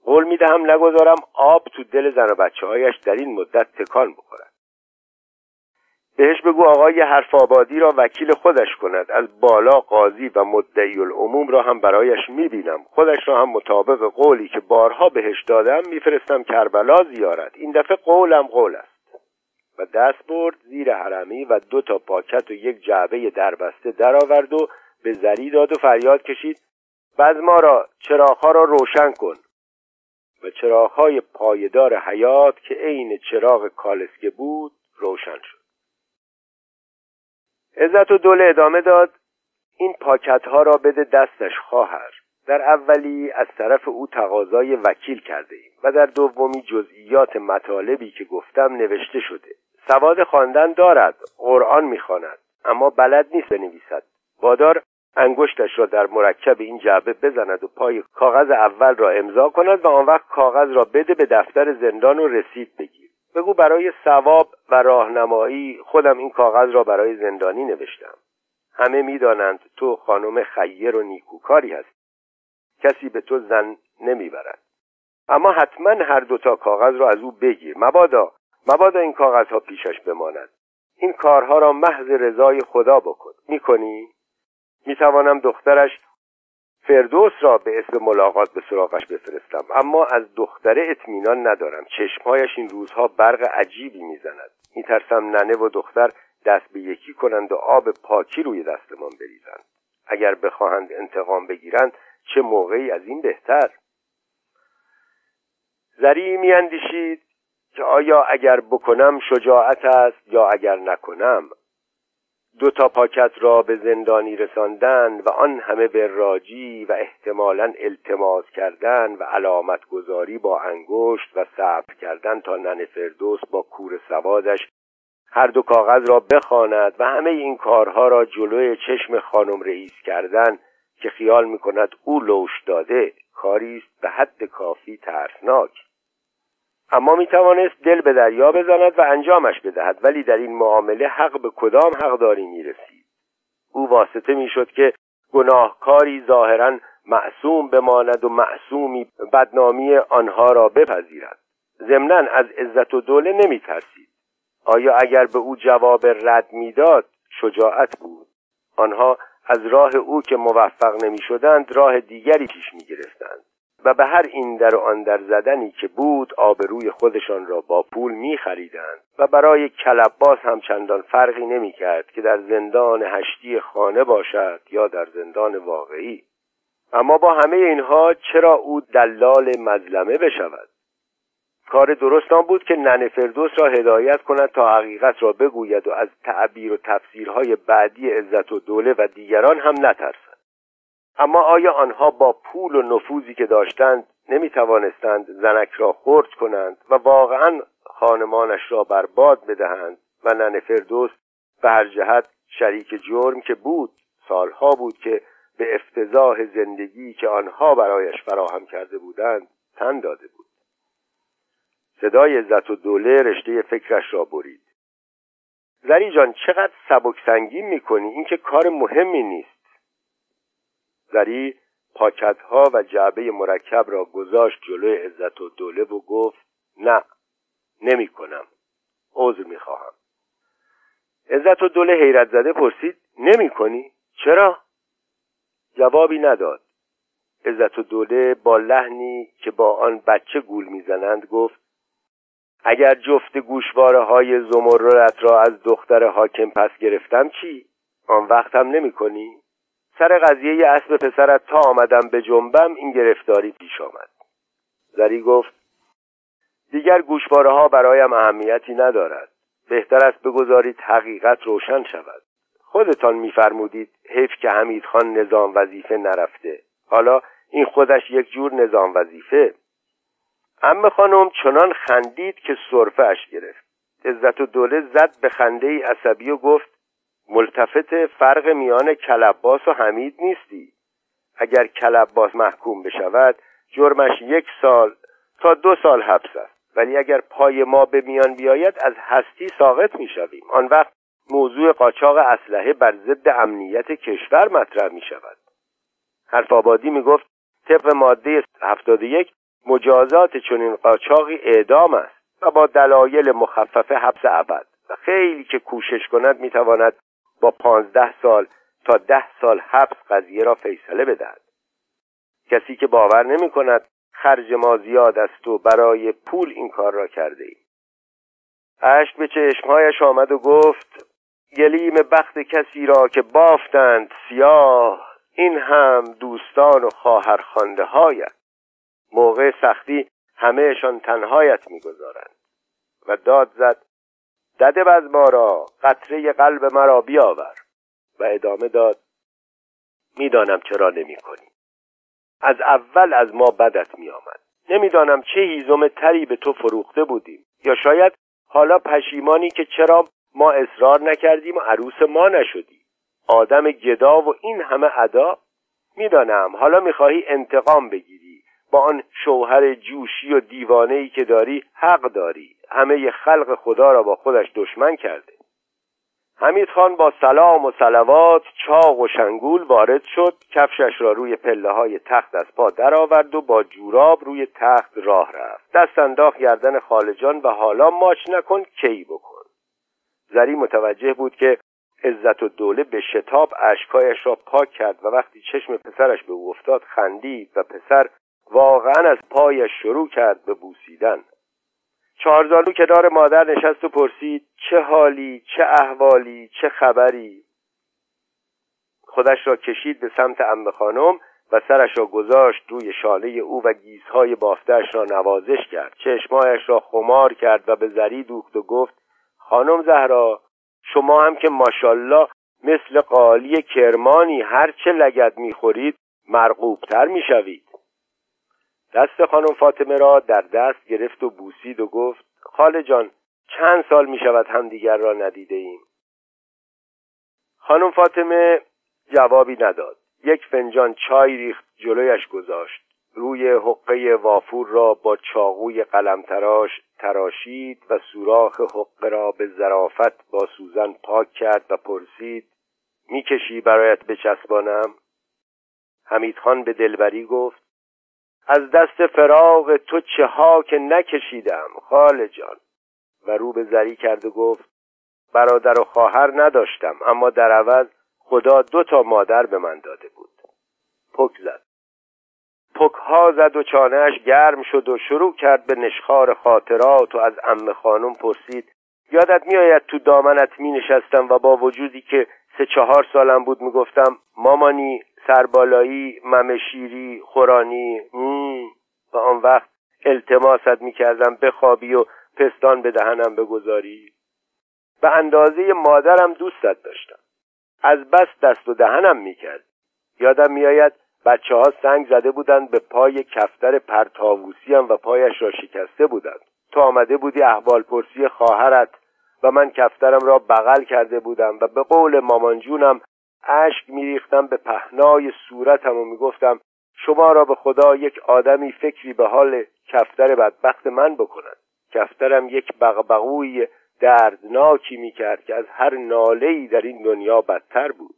Speaker 1: قول می دهم نگذارم آب تو دل زن و بچه هایش در این مدت تکان بخورد. بهش بگو آقای حرف آبادی را وکیل خودش کند. از بالا قاضی و مدعی العموم را هم برایش می‌بینم. خودش را هم مطابق قولی که بارها بهش دادم میفرستم کربلا زیارت. این دفعه قولم قول است. و دست برد زیر حرمی و دو تا پاکت و یک جعبه دربسته درآورد و به زری داد و فریاد کشید بعد ما را چراغها را روشن کن. و چراغهای پایدار حیات که عین چراغ کالسکه بود روشن شد. عزت و دوله ادامه داد این پاکت ها را بده دستش خواهر. در اولی از طرف او تقاضای وکیل کرده ایم و در دومی جزئیات مطالبی که گفتم نوشته شده. سواد خواندن دارد قرآن می‌خواند. اما بلد نیست بنویسد. وادار انگشتش را در مرکب این جعبه بزند و پای کاغذ اول را امضا کند و آن وقت کاغذ را بده به دفتر زندان و رسید بگیر. بگو برای ثواب و راهنمایی خودم این کاغذ را برای زندانی نوشتم. همه می‌دانند تو خانم خیر و نیکوکاری هست کسی به تو زن نمی‌برد. اما حتما هر دوتا کاغذ را از او بگیر. مبادا مبادا این کاغذها پیشش بماند. این کارها را محض رضای خدا بکن. می‌کنی؟ می‌توانم دخترش فردوس را به اسم ملاقات به سراغش بفرستم. اما از دختره اطمینان ندارم. چشمهایش این روزها برق عجیبی می‌زند. میترسم ننه و دختر دست به یکی کنند و آب پاکی روی دستمان بریزند. اگر بخواهند انتقام بگیرند چه موقعی؟ از این بهتر. زری میاندیشید. که آیا اگر بکنم شجاعت است یا اگر نکنم؟ دو تا پاکت را به زندانی رساندن و آن همه به راجی و احتمالا التماس کردن و علامت گذاری با انگشت و صبر کردن تا نن فردوس با کور سوادش هر دو کاغذ را بخواند و همه این کارها را جلوی چشم خانم رئیس کردن که خیال می‌کند او لوش داده کاری است به حد کافی ترسناک. اما می توانست دل به دریا بزند و انجامش بدهد ولی در این معامله حق به کدام حقداری می رسید او واسطه می شد که گناهکاری ظاهرا معصوم بماند و معصومی بدنامی آنها را بپذیرد. ضمنا از عزت و دوله نمی ترسید آیا اگر به او جواب رد می‌داد شجاعت بود. آنها از راه او که موفق نمی شدند راه دیگری پیش می گرفتند و به هر این در و آن در زدنی که بود آبروی خودشان را با پول می خریدند و برای کلباس هم چندان فرقی نمی کرد که در زندان هشتی خانه باشد یا در زندان واقعی. اما با همه اینها چرا او دلال مظلمه بشود؟ کار درست آن بود که نن فردوس را هدایت کند تا حقیقت را بگوید و از تعبیر و تفسیرهای بعدی عزت و دوله و دیگران هم نترسد. اما آیا آنها با پول و نفوذی که داشتند نمی توانستند زنک را خرد کنند و واقعا خانمانش را برباد بدهند و نن فردوس به هر جهت شریک جرم که بود سالها بود که به افتضاح زندگی که آنها برایش فراهم کرده بودند تن داده بود. صدای عزت و دوله رشته فکرش را برید. زری جان چقدر سبک سنگین می‌کنی؟ این که کار مهمی نیست. زری پاکت ها و جعبه مرکب را گذاشت جلوی عزت و دوله و گفت نه نمی کنم عذر می خواهم عزت و دوله حیرت زده پرسید نمی کنی؟ چرا؟ جوابی نداد عزت و دوله با لحنی که با آن بچه گول می‌زنند گفت اگر جفت گوشواره های زمرد را از دختر حاکم پس گرفتم چی؟ آن وقت هم نمی کنی؟ سر قضیه اسب پسرت تا آمدم به جنبم این گرفتاری پیش آمد. زری گفت دیگر گوشواره ها برایم اهمیتی ندارد. بهتر است بگذارید حقیقت روشن شود. خودتان میفرمودید حیف که حمید خان نظام وظیفه نرفته. حالا این خودش یک جور نظام وظیفه. ام خانم چنان خندید که اش گرفت. عزت و دوله زد به خنده عصبی و گفت ملتفت فرق میان کلباس و حمید نیستی. اگر کلباس محکوم بشود جرمش یک سال تا دو سال حبس است. ولی اگر پای ما به میان بیاید از هستی ساقط می‌شویم. آن وقت موضوع قاچاق اسلحه بر ضد امنیت کشور مطرح می شود حرف آبادی می گفت طبق ماده 71 مجازات چنین قاچاقی اعدام است و با دلایل مخفف حبس ابد. و خیلی که کوشش کند می‌تواند با پانزده سال تا ده سال حبس قضیه را فیصله بدهد. کسی که باور نمی کند خرج ما زیاد است و برای پول این کار را کرده ای اشک به چشمهایش آمد و گفت گلیم بخت کسی را که بافتند سیاه این هم دوستان و خواهر هایت موقع سختی همهشان تنهایت می‌گذارند. و داد زد دده بزمارا قطره قلب مرا بیاور. و ادامه داد می‌دانم چرا نمی کنی از اول از ما بدت می آمد نمی‌دانم چه هیزم تری به تو فروخته بودیم. یا شاید حالا پشیمانی که چرا ما اصرار نکردیم و عروس ما نشدی آدم گدا و این همه ادا؟ می‌دانم. حالا می‌خواهی انتقام بگیری. با آن شوهر جوشی و دیوانه ای که داری حق داری. همه خلق خدا را با خودش دشمن کرده. حمید خان با سلام و سلوات چاق و شنگول وارد شد کفشش را روی پله های تخت از پا درآورد و با جوراب روی تخت راه رفت. دست انداخت گردن خالجان و حالا ماچ نکن کی بکن. زری متوجه بود که عزت و دوله به شتاب اشکایش را پاک کرد و وقتی چشم پسرش به او افتاد خندید و پسر واقعا از پایش شروع کرد به بوسیدن. چهارزالو کنار مادر نشست و پرسید چه حالی چه احوالی چه خبری؟ خودش را کشید به سمت امه خانم و سرش را گذاشت روی شانه او و گیزهای بافتش را نوازش کرد. چشمایش را خمار کرد و به زری دوخت و گفت خانم زهرا شما هم که ماشالله مثل قالی کرمانی هرچه لگد می‌خورید مرغوبتر می‌شوید. دست خانم فاطمه را در دست گرفت و بوسید و گفت خاله جان چند سال می شود همدیگر را ندیده ایم. خانم فاطمه جوابی نداد. یک فنجان چای ریخت جلویش گذاشت. روی حقه وافور را با چاقوی قلم تراش تراشید و سوراخ حقه را به ظرافت با سوزن پاک کرد و پرسید می‌کشی برایت بچسبانم؟ حمید خان به دلبری گفت از دست فراغ تو چه ها که نکشیدم خال جان. و رو به زری کرد و گفت برادر و خواهر نداشتم اما در عوض خدا دو تا مادر به من داده بود. پک زد. پک ها زد و چانهش گرم شد و شروع کرد به نشخار خاطرات و از ام خانم پرسید یادت میآید تو دامنت می نشستم و با وجودی که سه چهار سالم بود می‌گفتم مامانی سربالایی ممشیری خورانی و آن وقت التماست می‌کردم بخوابی و پستان به دهنم بگذاری. به اندازه مادرم دوستت داشتم. از بس دست و دهنم می‌کرد. یادم میآید بچه ها سنگ زده بودند به پای کفتر پرتاووسی و پایش را شکسته بودند. تو آمده بودی احوال پرسی خواهرت و من کفترم را بغل کرده بودم و به قول مامانجونم اشک میریختم به پهنای صورتم و می‌گفتم شما را به خدا یک آدمی فکری به حال کفتر بدبخت من بکند. کفترم یک بغبغوی دردناکی می‌کرد که از هر نالهی در این دنیا بدتر بود.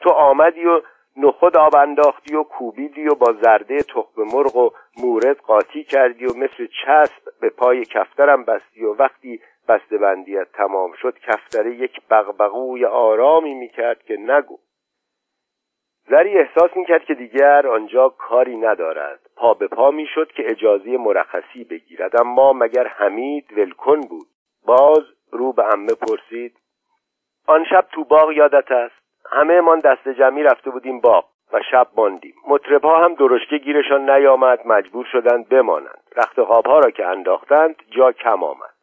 Speaker 1: تو آمدی و نخود آب انداختی و کوبیدی و با زرده تخم مرغ و مورد قاطی کردی و مثل چسب به پای کفترم بستی و وقتی بندیت تمام شد کفتره یک بغبغوی آرامی می‌کرد که نگو. زری احساس می‌کرد که دیگر آنجا کاری ندارد. پا به پا می‌شد که اجازه مرخصی بگیرد. اما مگر حمید ولکن بود؟ باز رو به امه پرسید آن شب تو باغ یادت است؟ همه من دست جمعی رفته بودیم باغ و شب ماندیم. مطربها هم درشکه گیرشان نیامد مجبور شدند بمانند. رخت خوابها را که انداختند جا کم آمد.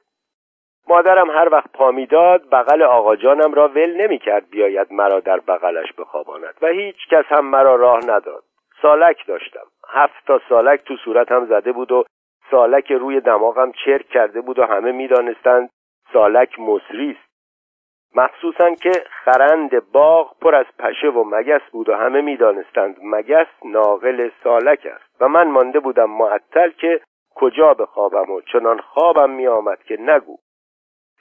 Speaker 1: مادرم هر وقت پا می‌داد بغل آقا جانم را ول نمی کرد بیاید مرا در بغلش بخواباند و هیچ کس هم مرا راه نداد. سالک داشتم. هفت تا سالک تو صورتم زده بود و سالک روی دماغم چرک کرده بود و همه می‌دانستند سالک مصری است. مخصوصا که خرند باغ پر از پشه و مگس بود و همه می‌دانستند مگس ناقل سالک است و من مانده بودم معطل که کجا بخوابم و چنان خوابم میآمد که نگو.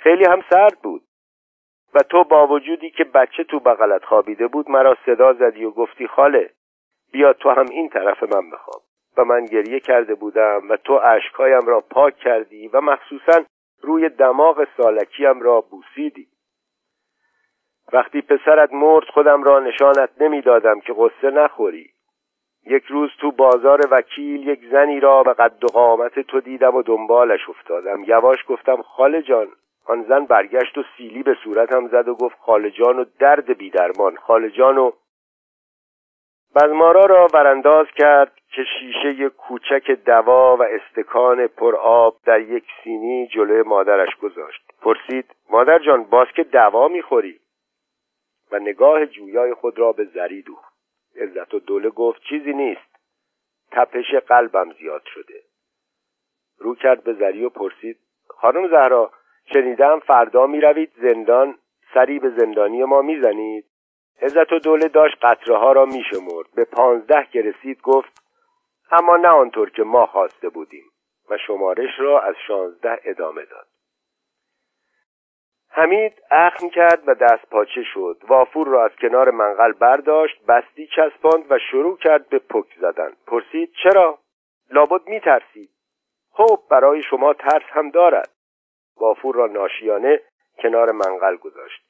Speaker 1: خیلی هم سرد بود. و تو با وجودی که بچه تو بغلت خوابیده بود مرا صدا زدی و گفتی خاله بیا تو هم این طرف من بخواب. و من گریه کرده بودم و تو اشکهایم را پاک کردی و مخصوصا روی دماغ سالکیم را بوسیدی. وقتی پسرت مرد خودم را نشانت نمی‌دادم که قصه نخوری. یک روز تو بازار وکیل یک زنی را به قد و قامت تو دیدم و دنبالش افتادم. یواش گفتم خاله جان آن زن برگشت و سیلی به صورتم زد و گفت خاله جان و درد بیدرمان خاله جان و بزمارا را ورانداز کرد که شیشه کوچک دوا و استکان پر آب در یک سینی جلوی مادرش گذاشت. پرسید مادر جان باز که دوا می‌خوری؟ و نگاه جویای خود را به زری دوخت. عزت و دوله گفت چیزی نیست تپش قلبم زیاد شده. رو کرد به زری و پرسید خانم زهرا شنیدم فردا می‌روید زندان سری به زندانی ما می‌زنید. عزت و دوله داشت قطره ها را میشمرد. به پانزده که رسید گفت اما نه آنطور که ما خواسته بودیم. و شمارش را از شانزده ادامه داد. حمید اخم کرد و دست پاچه شد. وافور را از کنار منقل برداشت بستی چسباند و شروع کرد به پک زدن. پرسید چرا؟ لابد میترسید خب برای شما ترس هم دارد. وافور را ناشیانه کنار منقل گذاشت.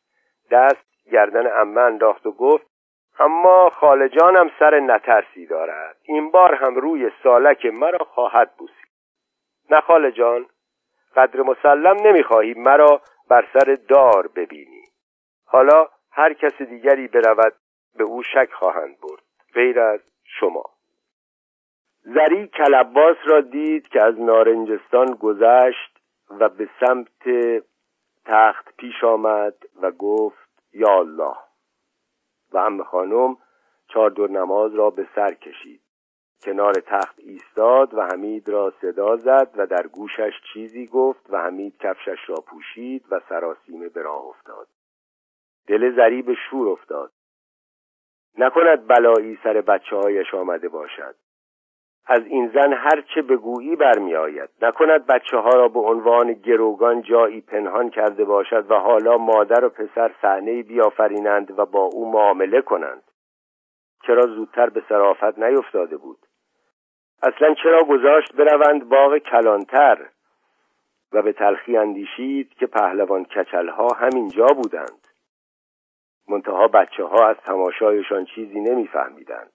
Speaker 1: دست گردن امه انداخت و گفت اما خالجانم سر نترسی دارد. این بار هم روی سالک مرا خواهد بوسید. نه خالجان قدر مسلم نمی‌خواهی مرا بر سر دار ببینی. حالا هر کس دیگری برود به او شک خواهند برد. غیر از شما. زری کلباس را دید که از نارنجستان گذشت و به سمت تخت پیش آمد و گفت یا الله. و ام خانم چادر نماز را به سر کشید. کنار تخت ایستاد و حمید را صدا زد و در گوشش چیزی گفت و حمید کفشش را پوشید و سراسیمه به راه افتاد. دل زری به شور افتاد. نکند بلایی سر بچه هایش آمده باشد. از این زن هرچه بگویی برمی آید نکند بچه ها را به عنوان گروگان جایی پنهان کرده باشد و حالا مادر و پسر صحنه بیافرینند و با او معامله کنند. چرا زودتر به صرافت نیفتاده بود؟ اصلا چرا گذاشت بروند باغ کلانتر و به تلخی اندیشید که پهلوان کچلها همینجا بودند؟ منتها بچه ها از تماشایشان چیزی نمیفهمیدند.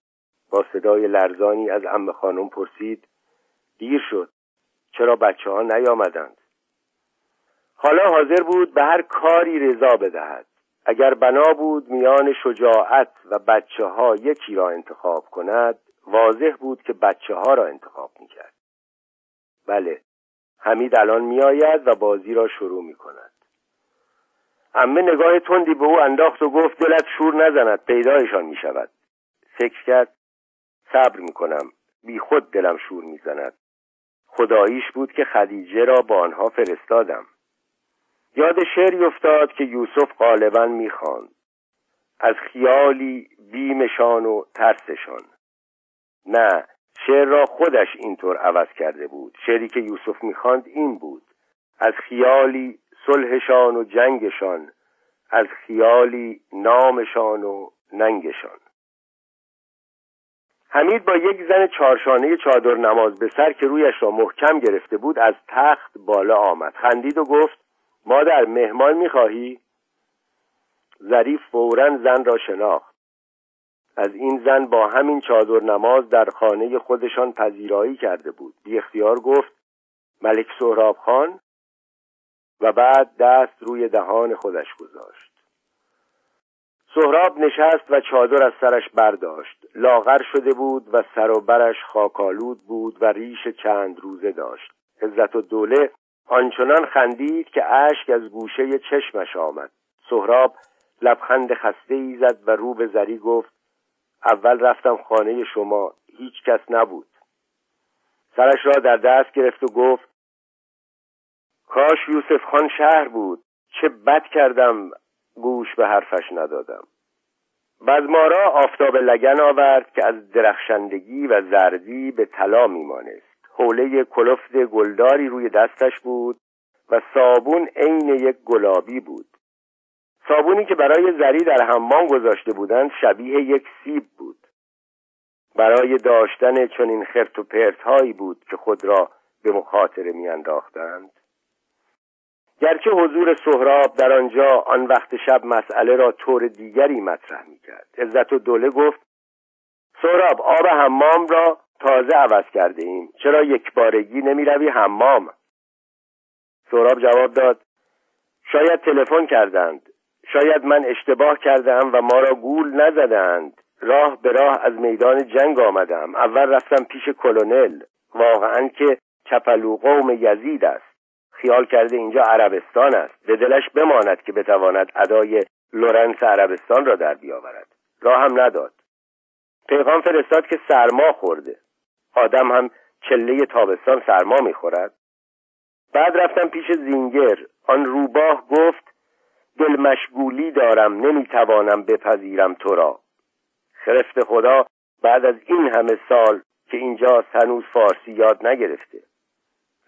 Speaker 1: با صدای لرزانی از ام خانم پرسید دیر شد. چرا بچه ها نیامدند؟ حالا حاضر بود به هر کاری رضا بدهد. اگر بنا بود میان شجاعت و بچه ها یکی را انتخاب کند واضح بود که بچه ها را انتخاب می‌کرد. بله حمید الان میآید و بازی را شروع می کند امه نگاه تندی به او انداخت و گفت دلت شور نزند پیدایشان می شود فکر کرد صبر می کنم بی خود دلم شور می زند خداییش بود که خدیجه را با آنها فرستادم. یاد شعری افتاد که یوسف غالبا می‌خواند. از خیالی بیمشان و ترسشان. نه شعر را خودش اینطور عوض کرده بود. شعری که یوسف می‌خواند این بود. از خیالی صلحشان و جنگشان. از خیالی نامشان و ننگشان. حمید با یک زن چارشانه چادر نماز به سر که رویش را محکم گرفته بود از تخت بالا آمد. خندید و گفت مادر مهمان می‌خواهی؟ ظریف فورا زن را شناخت. از این زن با همین چادر نماز در خانه خودشان پذیرایی کرده بود. بی اختیار گفت ملک سهراب خان؟ و بعد دست روی دهان خودش گذاشت. سهراب نشست و چادر از سرش برداشت. لاغر شده بود و سر و برش خاکالود بود و ریش چند روزه داشت. عزت و دوله آنچنان خندید که اشک از گوشه چشمش آمد. سهراب لبخند خسته ای زد و رو به زری گفت اول رفتم خانه شما هیچ کس نبود. سرش را در دست گرفت و گفت کاش یوسف خان شهر بود. چه بد کردم. گوش به حرفش ندادم. بزمارا آفتاب لگن آورد که از درخشندگی و زردی به طلا میمانست. حوله کلفت گلداری روی دستش بود و صابون عین یک گلابی بود. صابونی که برای زری در حمام گذاشته بودند شبیه یک سیب بود. برای داشتن چنین خرت و پرت هایی بود که خود را به مخاطره میانداختند. گرچه حضور سهراب در آنجا آن وقت شب مسئله را طور دیگری مطرح می‌کرد. عزت و دوله گفت سهراب آب حمام را تازه عوض کرده ایم. چرا یک بارگی نمی روی حمام؟ سهراب جواب داد شاید تلفن کردند. شاید من اشتباه کردم و ما را گول نزدند. راه به راه از میدان جنگ آمدم. اول رفتم پیش کلونل. واقعا که چپلو قوم یزید است. خیال کرده اینجا عربستان است. به دلش بماند که بتواند ادای لورنس عربستان را در بیاورد. راه هم نداد. پیغام فرستاد که سرما خورده. آدم هم چله تابستان سرما می‌خورد. بعد رفتم پیش زینگر. آن روباه گفت دل مشغولی دارم نمی‌توانم بپذیرم تو را. خرفت خدا بعد از این همه سال که اینجا هنوز فارسی یاد نگرفته.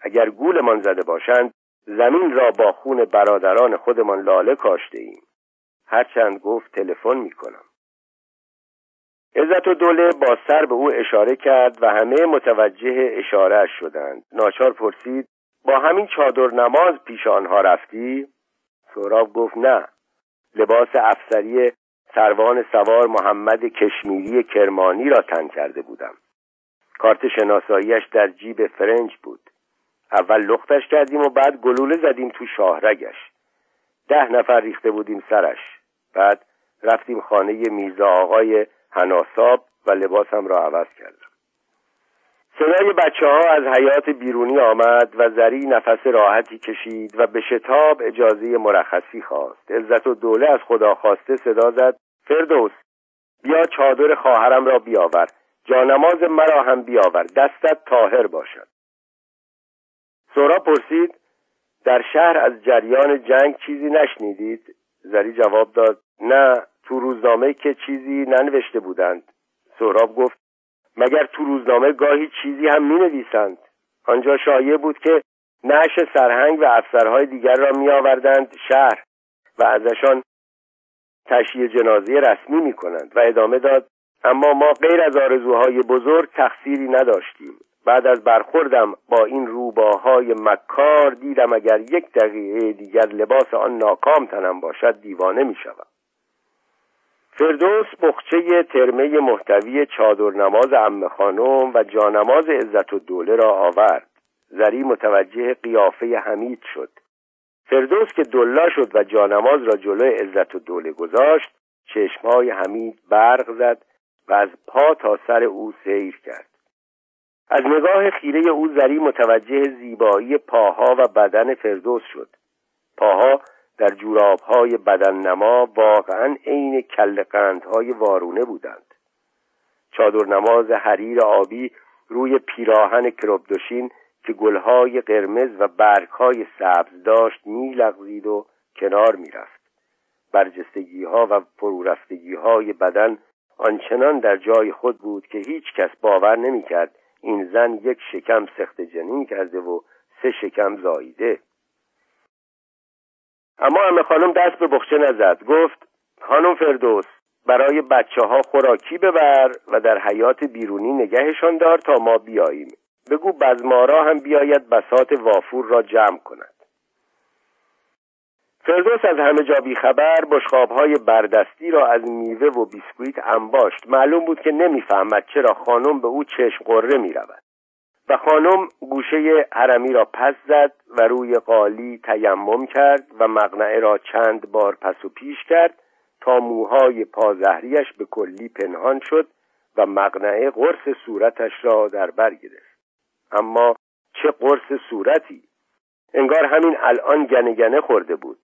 Speaker 1: اگر گولمان زده باشند زمین را با خون برادران خودمان لاله کاشته ایم هرچند گفت تلفن می‌کنم. عزت و دوله با سر به او اشاره کرد و همه متوجه اشاره شدند. ناچار پرسید با همین چادر نماز پیش آنها رفتی؟ سهراب گفت نه. لباس افسری سروان سوار محمد کشمیری کرمانی را تن کرده بودم. کارت شناساییش در جیب فرنج بود. اول لختش کردیم و بعد گلوله زدیم تو شاهرگش. ده نفر ریخته بودیم سرش. بعد رفتیم خانه میرزا آقای هناساب و لباسم را عوض کردم. صدای بچه ها از حیات بیرونی آمد و زری نفس راحتی کشید و به شتاب اجازه مرخصی خواست. عزت و دوله از خدا خواسته صدا زد. فردوس بیا چادر خواهرم را بیاور. جانماز مرا هم بیاور. دستت تاهر باشد. سورا پرسید در شهر از جریان جنگ چیزی نشنیدید؟ زری جواب داد نه تو روزنامه که چیزی ننوشته بودند. سهراب گفت مگر تو روزنامه گاهی چیزی هم می نویسند آنجا شایع بود که نعش سرهنگ و افسرهای دیگر را می آوردند شهر و ازشان تشییع جنازه رسمی می کنند و ادامه داد اما ما غیر از آرزوهای بزرگ تقصیری نداشتیم. بعد از برخوردم با این روباهای مکار دیدم اگر یک دقیقه دیگر لباس آن ناکام تنم باشد دیوانه می شود. فردوس بخچه ترمه محتوی چادر نماز ام خانم و جانماز عزت و دوله را آورد. زری متوجه قیافه حمید شد. فردوس که دلا شد و جانماز را جلوی عزت و دوله گذاشت چشمهای حمید برق زد و از پا تا سر او سیر کرد. از نگاه خیره او زری متوجه زیبایی پاها و بدن فردوس شد. پاها در جورابهای بدن نما واقعا عین کل قندهای وارونه بودند. چادر نماز حریر آبی روی پیراهن کربدوشین که گلهای قرمز و برگهای سبز داشت میلغزید و کنار می‌رفت. برجستگی ها و فرورفتگی های بدن آنچنان در جای خود بود که هیچ کس باور نمی‌کرد این زن یک شکم سخت جنین کرده و سه شکم زاییده. اما همه خانم دست به بخچه نزد. گفت خانم فردوس برای بچه ها خوراکی ببر و در حیات بیرونی نگهشان دار تا ما بیاییم. بگو بزمارا هم بیاید بسات وافور را جمع کند فردوس از همه جا بیخبر های بردستی را از میوه و بیسکویت انباشت. معلوم بود که نمی‌فهمد چرا خانم به او چشم قره می رود و خانم گوشه حرمی را پس زد و روی قالی تیمم کرد و مقنعه را چند بار پس و پیش کرد تا موهای پازهریش به کلی پنهان شد و مقنعه قرص صورتش را در بر گرفت. اما چه قرص صورتی؟ انگار همین الان گنه گنه خورده بود.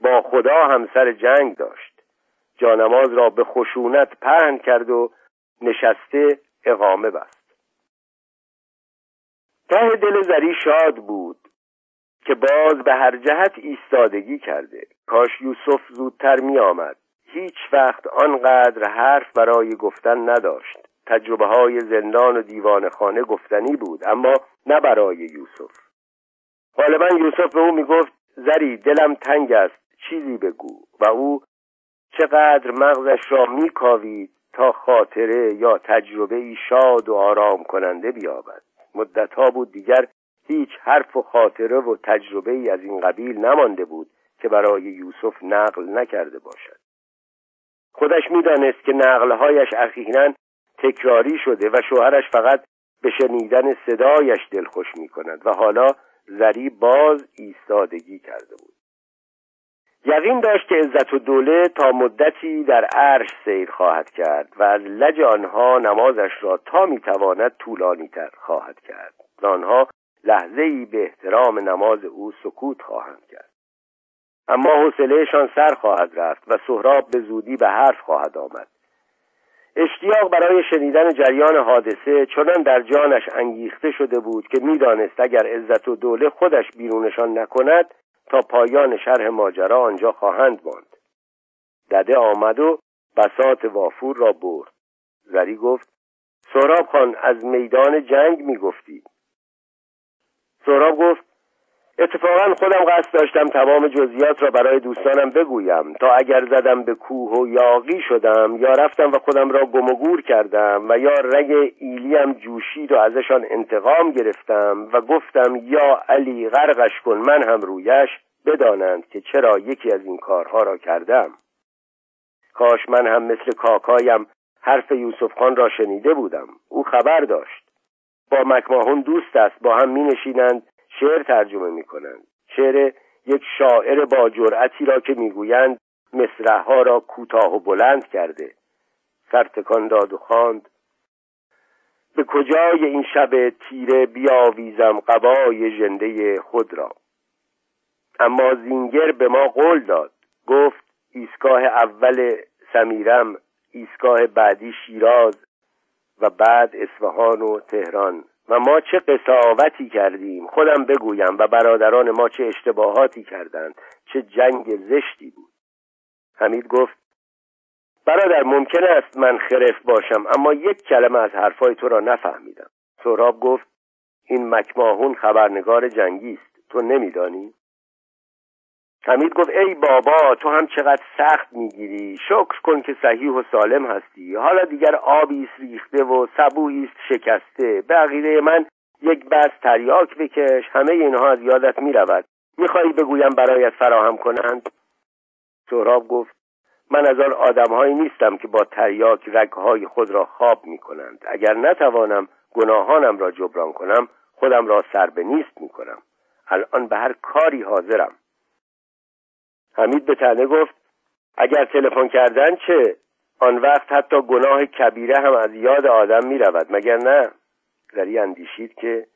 Speaker 1: با خدا همسر جنگ داشت. جانماز را به خشونت پهن کرد و نشسته اقامه بست. ته دل زری شاد بود که باز به هر جهت ایستادگی کرده. کاش یوسف زودتر می آمد. هیچ وقت آنقدر حرف برای گفتن نداشت. تجربه های زندان و دیوان خانه گفتنی بود اما نه برای یوسف. غالبا یوسف به او می‌گفت زری دلم تنگ است. چیزی بگو. و او چقدر مغزش را میکاوید تا خاطره یا تجربه ای شاد و آرام کننده بیابد. مدتها بود دیگر هیچ حرف و خاطره و تجربه ای از این قبیل نمانده بود که برای یوسف نقل نکرده باشد. خودش می‌دانست که نقلهایش اخیرا تکراری شده و شوهرش فقط به شنیدن صدایش دلخوش می کند و حالا زری باز ایستادگی کرده بود. یقین داشت که عزت و دوله تا مدتی در عرش سیر خواهد کرد و از لج آنها نمازش را تا می‌تواند طولانی تر خواهد کرد و آنها لحظه ای به احترام نماز او سکوت خواهند کرد. اما حوصلهشان سر خواهد رفت و سهراب به زودی به حرف خواهد آمد. اشتیاق برای شنیدن جریان حادثه چنان در جانش انگیخته شده بود که می‌دانست اگر عزت و دوله خودش بیرونشان نکند تا پایان شرح ماجرا آنجا خواهند ماند. دده آمد و بسات وافور را برد. زری گفت سهراب خان از میدان جنگ می‌گفتی. سهراب گفت اتفاقا خودم قصد داشتم تمام جزئیات را برای دوستانم بگویم. تا اگر زدم به کوه و یاقی شدم یا رفتم و خودم را گم و گور کردم و یا رگ ایلیم جوشید و ازشان انتقام گرفتم و گفتم یا علی غرقش کن من هم رویش بدانند که چرا یکی از این کارها را کردم. کاش من هم مثل کاکایم حرف یوسف خان را شنیده بودم. او خبر داشت. با مکماهون دوست است با هم می نشینند شعر ترجمه می کنند شعر یک شاعر با جرأتی را که می‌گویند مصرعها را کوتاه و بلند کرده. سرتکان داد و خواند به کجای این شب تیره بیاویزم قبای ژنده خود را. اما زینگر به ما قول داد گفت ایستگاه اول سمیرم ایستگاه بعدی شیراز و بعد اصفهان و تهران. و ما چه قصاوتی کردیم؟ خودم بگویم و برادران ما چه اشتباهاتی کردند چه جنگ زشتی بود. حمید گفت برادر ممکن است من خرف باشم اما یک کلمه از حرفای تو را نفهمیدم. سهراب گفت این مکماهون خبرنگار جنگی است. تو نمیدانی؟ حمید گفت ای بابا تو هم چقدر سخت می‌گیری. شکر کن که صحیح و سالم هستی. حالا دیگر آبی است ریخته و سبویی است شکسته. به عقیده من یک بس تریاک بکش همه اینها از یادت می‌رود. می‌خواهی بگویم برایت فراهم کنند؟ سهراب گفت من از آن آدمهایی نیستم که با تریاک رگهای خود را خواب می‌کنند. اگر نتوانم گناهانم را جبران کنم خودم را سر به نیست می‌کنم. الان به هر کاری حاضرم. حمید به تنه گفت اگر تلفن کردن چه؟ آن وقت حتی گناه کبیره هم از یاد آدم می رود مگر نه؟ زری اندیشید که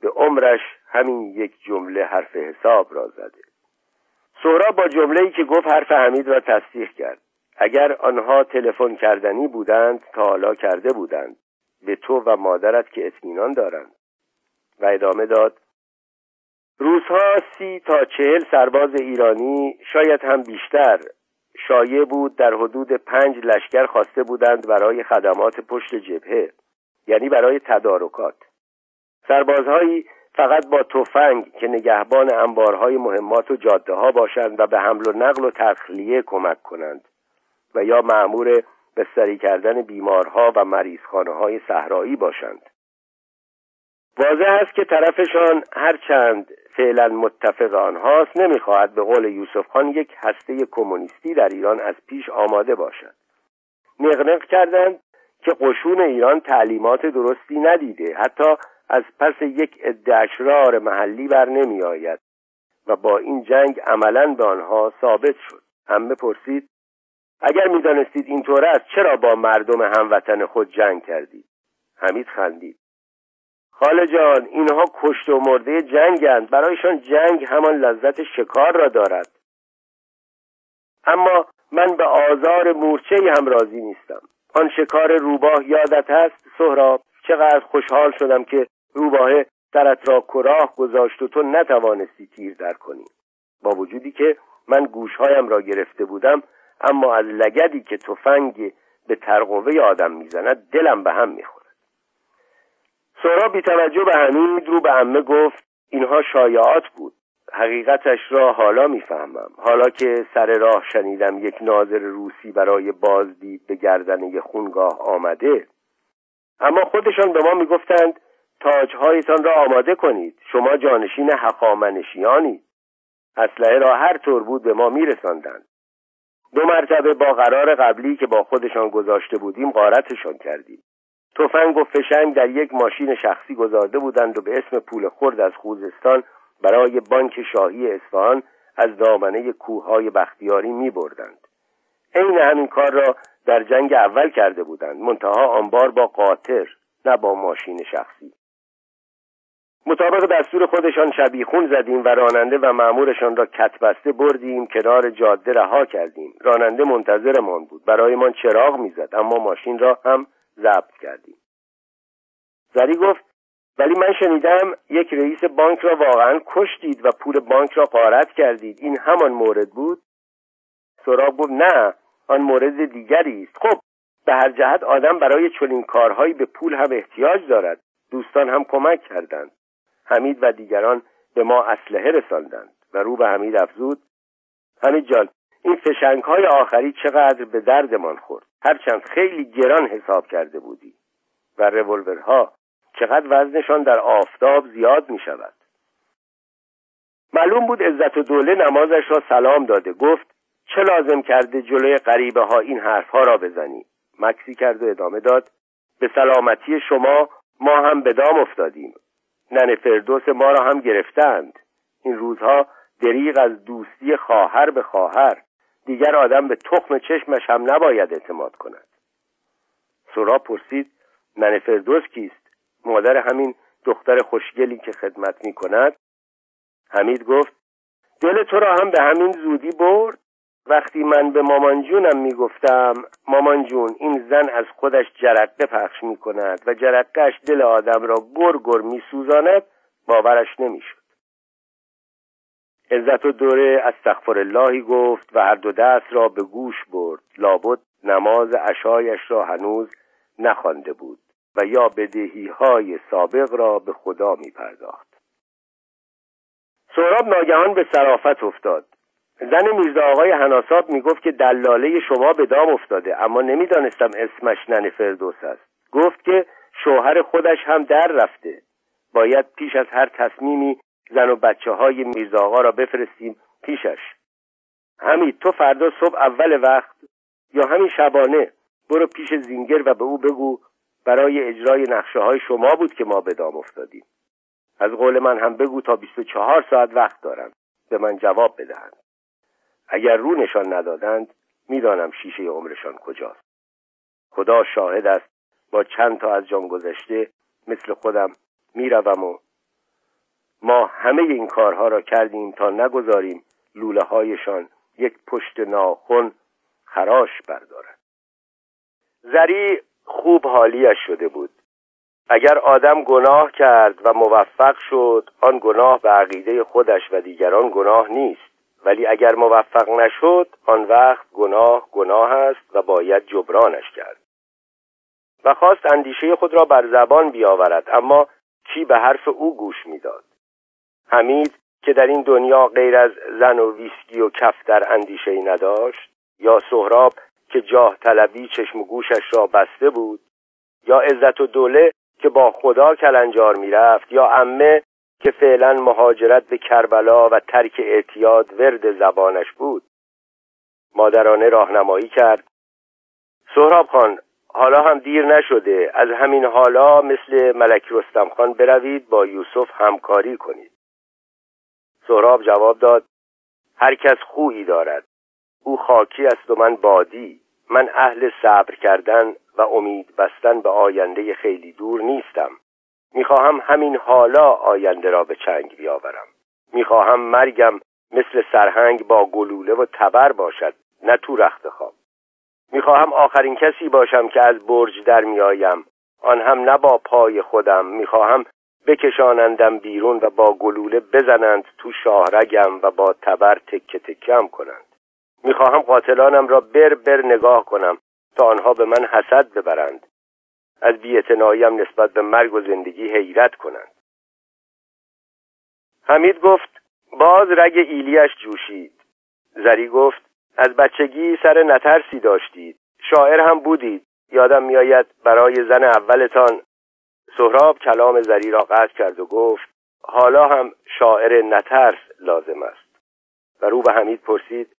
Speaker 1: به عمرش همین یک جمله حرف حساب را زده. سهراب با جمله‌ای که گفت حرف حمید را تصدیق کرد. اگر آنها تلفن کردنی بودند تا حالا کرده بودند. به تو و مادرت که اطمینان دارند. و ادامه داد روزها سی تا چهل سرباز ایرانی شاید هم بیشتر شایع بود در حدود پنج لشکر خواسته بودند برای خدمات پشت جبهه یعنی برای تدارکات. سربازهایی فقط با تفنگ که نگهبان انبارهای مهمات و جاده ها باشند و به حمل و نقل و تخلیه کمک کنند و یا معمور بستری کردن بیمارها و مریضخانه های صحرایی باشند. واضح است که طرفشان هرچند فعلا متفق آنهاست نمی‌خواهد به قول یوسف خان یک هسته کمونیستی در ایران از پیش آماده باشد. نقنق کردند که قشون ایران تعلیمات درستی ندیده حتی از پس یک عده اشرار محلی بر نمی آید و با این جنگ عملا به آنها ثابت شد. همه پرسید اگر می‌دانستید اینطور است چرا با مردم هموطن خود جنگ کردید؟ حمید خندید. خاله جان اینها کشت و مرده جنگند. برایشان جنگ همان لذت شکار را دارد. اما من به آزار مورچه هم راضی نیستم. آن شکار روباه یادت هست؟ سهراب چقدر خوشحال شدم که روباه سرت را کراه گذاشت و تو نتوانستی تیر در کنی. با وجودی که من گوشهایم را گرفته بودم اما از لگدی که تفنگ به ترقوه آدم می‌زند دلم به هم می‌خورد. سهراب بی توجه به حمید رو به امه گفت اینها شایعات بود. حقیقتش را حالا می‌فهمم. حالا که سر راه شنیدم یک ناظر روسی برای بازدید به گردنه خونگاه آمده. اما خودشان به ما می‌گفتند تاجهایتان را آماده کنید. شما جانشین حقامنشیانید اسلحه را هر طور بود به ما میرساندند. دو مرتبه با قرار قبلی که با خودشان گذاشته بودیم غارتشان کردیم. تفنگ و فشنگ در یک ماشین شخصی گذارده بودند و به اسم پول خورد از خوزستان برای بانک شاهی اصفهان از دامنه کوههای بختیاری می بردند عین همین کار را در جنگ اول کرده بودند منتها آنبار با قاطر نه با ماشین شخصی. مطابق دستور خودشان شبیخون زدیم و راننده و معمورشان را کتبسته بردیم کنار جاده رها کردیم. راننده منتظرمان بود. برایمان چراغ می‌زد اما ماشین را هم ضبط کردیم. زری گفت ولی من شنیدم یک رئیس بانک را واقعا کشتید و پول بانک را قارت کردید. این همان مورد بود؟ سراب گفت نه آن مورد دیگری است. خب به هر جهت آدم برای چنین کارهایی به پول هم احتیاج دارد. دوستان هم کمک کردند. حمید و دیگران به ما اسلحه رساندند و رو به حمید افزود. حمید جان این فشنگ های آخری چقدر به دردمان خورد؟ هرچند خیلی گران حساب کرده بودی و رولورها چقدر وزنشان در آفتاب زیاد می شود معلوم بود عزت و دوله نمازش را سلام داده. گفت چه لازم کرده جلوی غریبه ها این حرفها را بزنی؟ مکسی کرد و ادامه داد به سلامتی شما ما هم به دام افتادیم. نن فردوس ما را هم گرفتند. این روزها دریغ از دوستی خواهر به خواهر. دیگر آدم به تخم چشمش هم نباید اعتماد کند. سراب پرسید نن فردوس کیست؟ مادر همین دختر خوشگلی که خدمت می کند حمید گفت دل تو را هم به همین زودی برد. وقتی من به مامان جونم می‌گفتم مامان جون این زن از خودش جرقه پخش می کند و جرقهش دل آدم را گر گر می سوزاند باورش نمی‌شد. عزت و دوره استغفر اللهی گفت و هر دو دست را به گوش برد. لابد نماز عشایش را هنوز نخوانده بود و یا بدهی های سابق را به خدا می پرداخت سهراب ناگهان به صرافت افتاد. زن میرزا آقای حناساب می‌گفت که دلاله شما به دام افتاده اما نمی‌دانستم اسمش نن فردوس است. گفت که شوهر خودش هم در رفته. باید پیش از هر تصمیمی زن و بچه های میرزا آقا را بفرستیم پیشش. همین تو فردا صبح اول وقت یا همین شبانه برو پیش زینگر و به او بگو برای اجرای نقشه های شما بود که ما به دام افتادیم. از قول من هم بگو تا 24 ساعت وقت دارم. به من جواب بدهند. اگر رو نشان ندادند می‌دانم شیشه عمرشان کجاست. خدا شاهد است با چند تا از جان گذشته مثل خودم می‌روم و ما همه این کارها را کردیم تا نگذاریم لوله هایشان یک پشت ناخن خراش بردارد زری خوب حالیش شده بود. اگر آدم گناه کرد و موفق شد آن گناه به عقیده خودش و دیگران گناه نیست. ولی اگر موفق نشد آن وقت گناه گناه است و باید جبرانش کرد. و خواست اندیشه خود را بر زبان بیاورد اما کی به حرف او گوش می‌داد؟ حمید که در این دنیا غیر از زن و ویسکی و کفتر اندیشه ای نداشت یا سهراب که جاه طلبی چشم و گوشش را بسته بود یا عزت و دوله که با خدا کلنجار می‌رفت یا امه که فعلا مهاجرت به کربلا و ترک اعتیاد ورد زبانش بود. مادرانه راهنمایی کرد. سهراب خان حالا هم دیر نشده. از همین حالا مثل ملک رستم خان بروید با یوسف همکاری کنید. سهراب جواب داد هر کس خویی دارد. او خاکی است و من بادی. من اهل صبر کردن و امید بستن به آینده خیلی دور نیستم. می‌خواهم همین حالا آینده را به چنگ بیاورم. می‌خواهم مرگم مثل سرهنگ با گلوله و تبر باشد نه تو رخت خواب. می‌خواهم آخرین کسی باشم که از برج در میآیم. آن هم نه با پای خودم. می‌خواهم بکشانندم بیرون و با گلوله بزنند تو شاهرگم و با تبر تکه تکم کنند. می‌خواهم قاتلانم را بر بر نگاه کنم تا آنها به من حسد ببرند. از بیعتناییم نسبت به مرگ و زندگی حیرت کنند. حمید گفت باز رگ ایلیش جوشید. زری گفت از بچگی سر نترسی داشتید. شاعر هم بودید. یادم میآید برای زن اولتان سهراب کلام زری را قطع کرد و گفت حالا هم شاعر نترس لازم است. و رو به حمید پرسید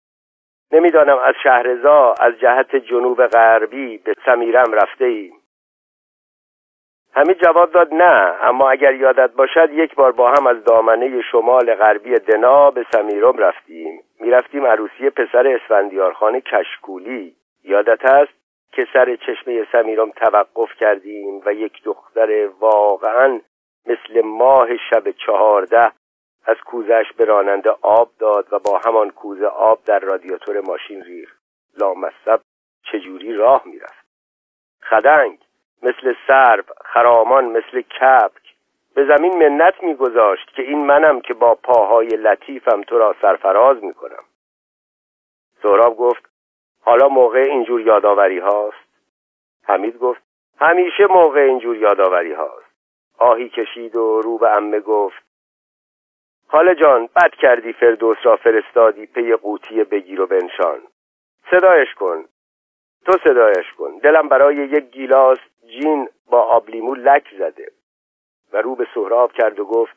Speaker 1: نمی‌دانم از شهرزا از جهت جنوب غربی به سمیرم رفته ایم. حمید جواب داد نه اما اگر یادت باشد یک بار با هم از دامنه شمال غربی دنا به سمیرم رفتیم. می‌رفتیم عروسی پسر اسفندیارخان کشکولی. یادت است که سر چشمه سمیرم توقف کردیم و یک دختر واقعا مثل ماه شب چهارده از کوزش به راننده آب داد و با همان کوزه آب در رادیاتور ماشین ریخت لامصب چجوری راه می‌رفت؟ خدنگ مثل سرب خرامان مثل کپک به زمین منت میگذاشت که این منم که با پاهای لطیفم تو را سرفراز می‌کنم. سهراب گفت حالا موقع اینجور یادآوری هاست. حمید گفت همیشه موقع اینجور یادآوری هاست. آهی کشید و رو به امه گفت حال جان بد کردی فردوس را فرستادی پی قوطی بگیر و بنشان. صدایش کن. تو صدایش کن. دلم برای یک گیلاس جین با آبلیمو لک زده. و رو به سهراب کرد و گفت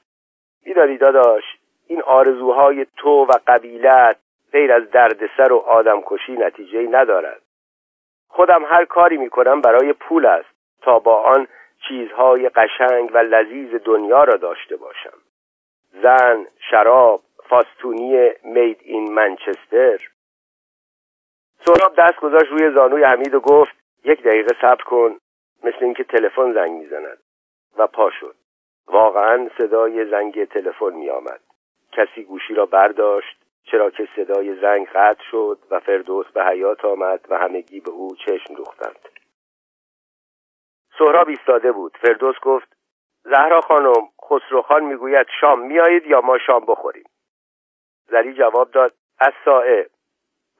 Speaker 1: میدانی داداش این آرزوهای تو و قبیلت غیر از دردسر و آدمکشی نتیجه ندارد. خودم هر کاری می‌کنم برای پول است تا با آن چیزهای قشنگ و لذیذ دنیا را داشته باشم. زن، شراب، فاستونی مید این منچستر سهراب دست گذاشت روی زانوی حمید و گفت یک دقیقه صبر کن مثل اینکه تلفن زنگ می‌زند. و پا شد. واقعا صدای زنگ تلفن می آمد کسی گوشی را برداشت چرا که صدای زنگ قطع شد و فردوس به حیات آمد و همگی به او چشم دوختند. سهراب ایستاده بود. فردوس گفت زهرا خانم خسروخان می‌گوید شام میایید یا ما شام بخوریم؟ زری جواب داد از سائه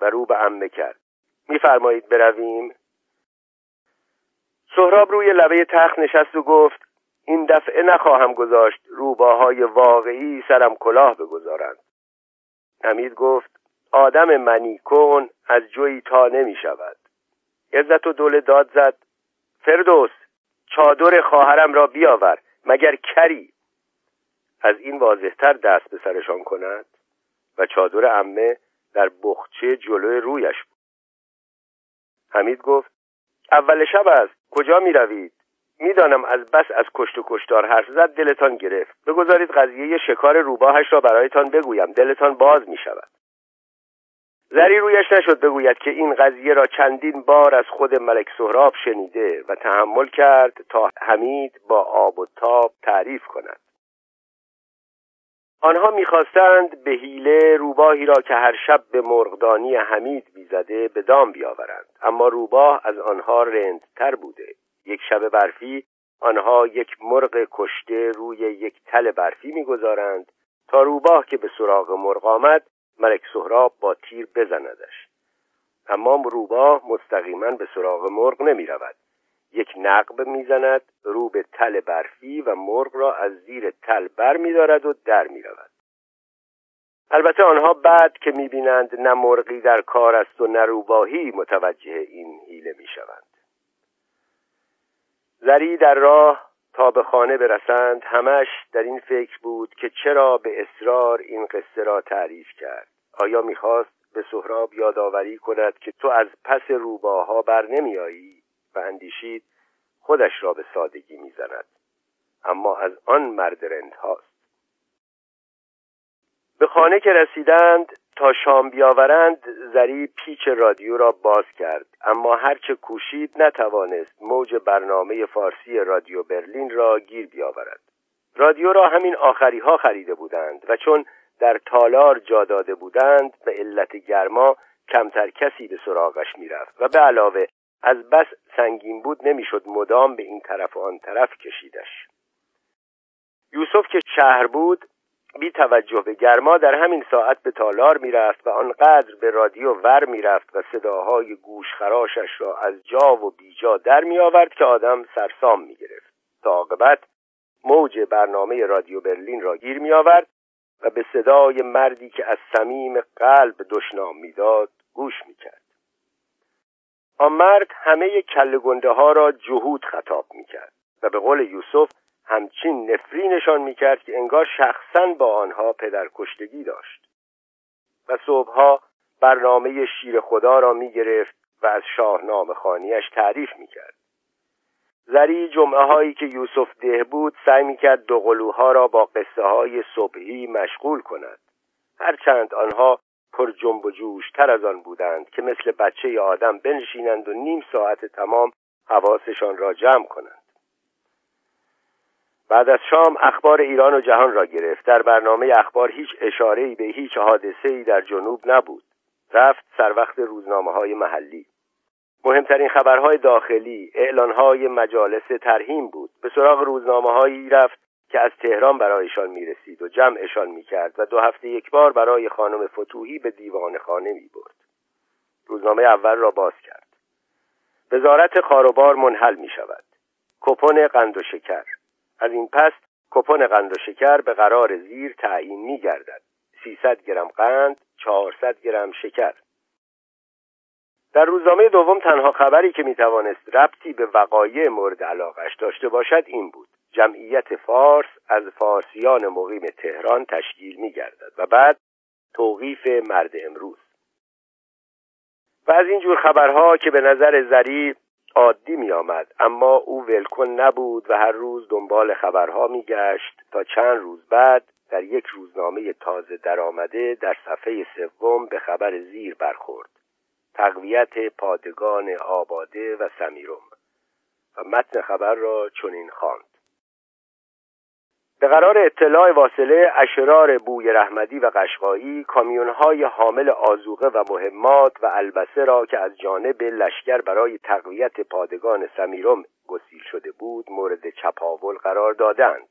Speaker 1: و رو به امه کرد. میفرمایید برویم؟ سهراب روی لبه تخت نشست و گفت این دفعه نخواهم گذاشت. روباهای واقعی سرم کلاه بگذارند. حمید گفت آدم منی کن از جوی تا نمی شود. عزت و دوله داد زد فردوس چادر خواهرم را بیاور مگر کری؟ از این واضحتر دست به سرشان کند و چادر امه در بخچه جلوی رویش بود. حمید گفت اول شب است کجا می روید؟ می‌دانم از بس از کشت و کشتار حرف زد دلتان گرفت. بگذارید قضیه شکار روباهش را برایتان بگویم. دلتان باز می شود زری رویش نشد بگوید که این قضیه را چندین بار از خود ملک سهراب شنیده و تحمل کرد تا حمید با آب و تاب تعریف کند. آنها می‌خواستند به حیله روباهی را که هر شب به مرغدانی حمید می‌زده به دام بیاورند. اما روباه از آنها رندتر بوده. یک شب برفی آنها یک مرغ کشته روی یک تل برفی می‌گذارند تا روباه که به سراغ مرغ آمد ملک سهراب با تیر بزندش اما روباه مستقیما به سراغ مرغ نمی رود یک نقب می‌زند رو به تل برفی و مرغ را از زیر تل بر می دارد و در می رود. البته آنها بعد که می بینند نه مرغی در کار است و نه روباهی متوجه این حیله می شوند. زری در راه تا به خانه برسند همش در این فکر بود که چرا به اصرار این قصه را تعریف کرد. آیا می‌خواست به سهراب یادآوری کند که تو از پس روباها بر نمیایی و اندیشید خودش را به سادگی می‌زند؟ اما از آن مرد رند هاست به خانه که رسیدند تا شام بیاورند زری پیچ رادیو را باز کرد. اما هرچه کوشید نتوانست موج برنامه فارسی رادیو برلین را گیر بیاورد. رادیو را همین آخری ها خریده بودند و چون در تالار جا داده بودند به علت گرما کمتر کسی به سراغش می‌رفت و به علاوه از بس سنگین بود نمی‌شد مدام به این طرف و آن طرف کشیدش. یوسف که شهر بود بی توجه به گرما در همین ساعت به تالار می‌رفت و آنقدر به رادیو ور می‌رفت و صداهای گوشخراشش را از جا و بیجا در می آورد که آدم سرسام می گرفت تا عاقبت موج برنامه رادیو برلین را گیر می آورد و به صدای مردی که از صمیم قلب دشنام می‌داد گوش می‌کرد. آن مرد همه کل گنده ها را جهود خطاب می‌کرد و به قول یوسف همچین نفرینشان می‌کرد که انگار شخصا با آنها پدر کشتگی داشت. و صبحها برنامه شیر خدا را می‌گرفت و از شاهنامه خانیش تعریف می‌کرد. زری جمعه هایی که یوسف ده بود سعی می‌کرد دوقلوها را با قصه های صبحی مشغول کند. هرچند آنها پر جنب و جوش تر از آن بودند که مثل بچه آدم بنشینند و نیم ساعت تمام حواسشان را جمع کنند. بعد از شام اخبار ایران و جهان را گرفت. در برنامه اخبار هیچ اشاره‌ای به هیچ حادثه‌ای در جنوب نبود. رفت سر وقت روزنامه های محلی. مهمترین خبرهای داخلی اعلانهای مجالس ترهیم بود. به سراغ روزنامه هایی رفت که از تهران برایشان می‌رسید و جمعشان می‌کرد و دو هفته یک بار برای خانم فتوحی به دیوان خانه می برد. روزنامه اول را باز کرد. وزارت خاروبار منحل می شود کپون قند و شکر. از این پس کپون قند و شکر به قرار زیر تعیین می گردد 300 گرم قند 400 گرم شکر. در روزنامه دوم تنها خبری که می‌توانست ربطی به وقایع مورد علاقش داشته باشد این بود. جمعیت فارس از فارسیان مقیم تهران تشکیل می گردد و بعد توقیف مرد امروز. و از این جور خبرها که به نظر زری عادی می آمد اما او ولکن نبود و هر روز دنبال خبرها می گشت تا چند روز بعد در یک روزنامه تازه درآمده در صفحه سوم به خبر زیر برخورد. تقویت پادگان آباده و سمیرم. و متن خبر را چنین خواند. به قرار اطلاع واصله اشرار بوی رحمدی و قشقایی کامیونهای حامل آزوقه و مهمات و البسه را که از جانب لشکر برای تقویت پادگان سمیرم گسیل شده بود مورد چپاول قرار دادند.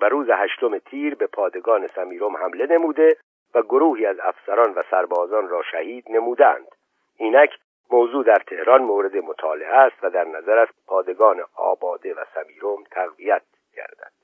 Speaker 1: و روز هشتم تیر به پادگان سمیرم حمله نموده و گروهی از افسران و سربازان را شهید نمودند. اینک موضوع در تهران مورد مطالعه است و در نظر است پادگان آباده و سمیرم تقویت گردد.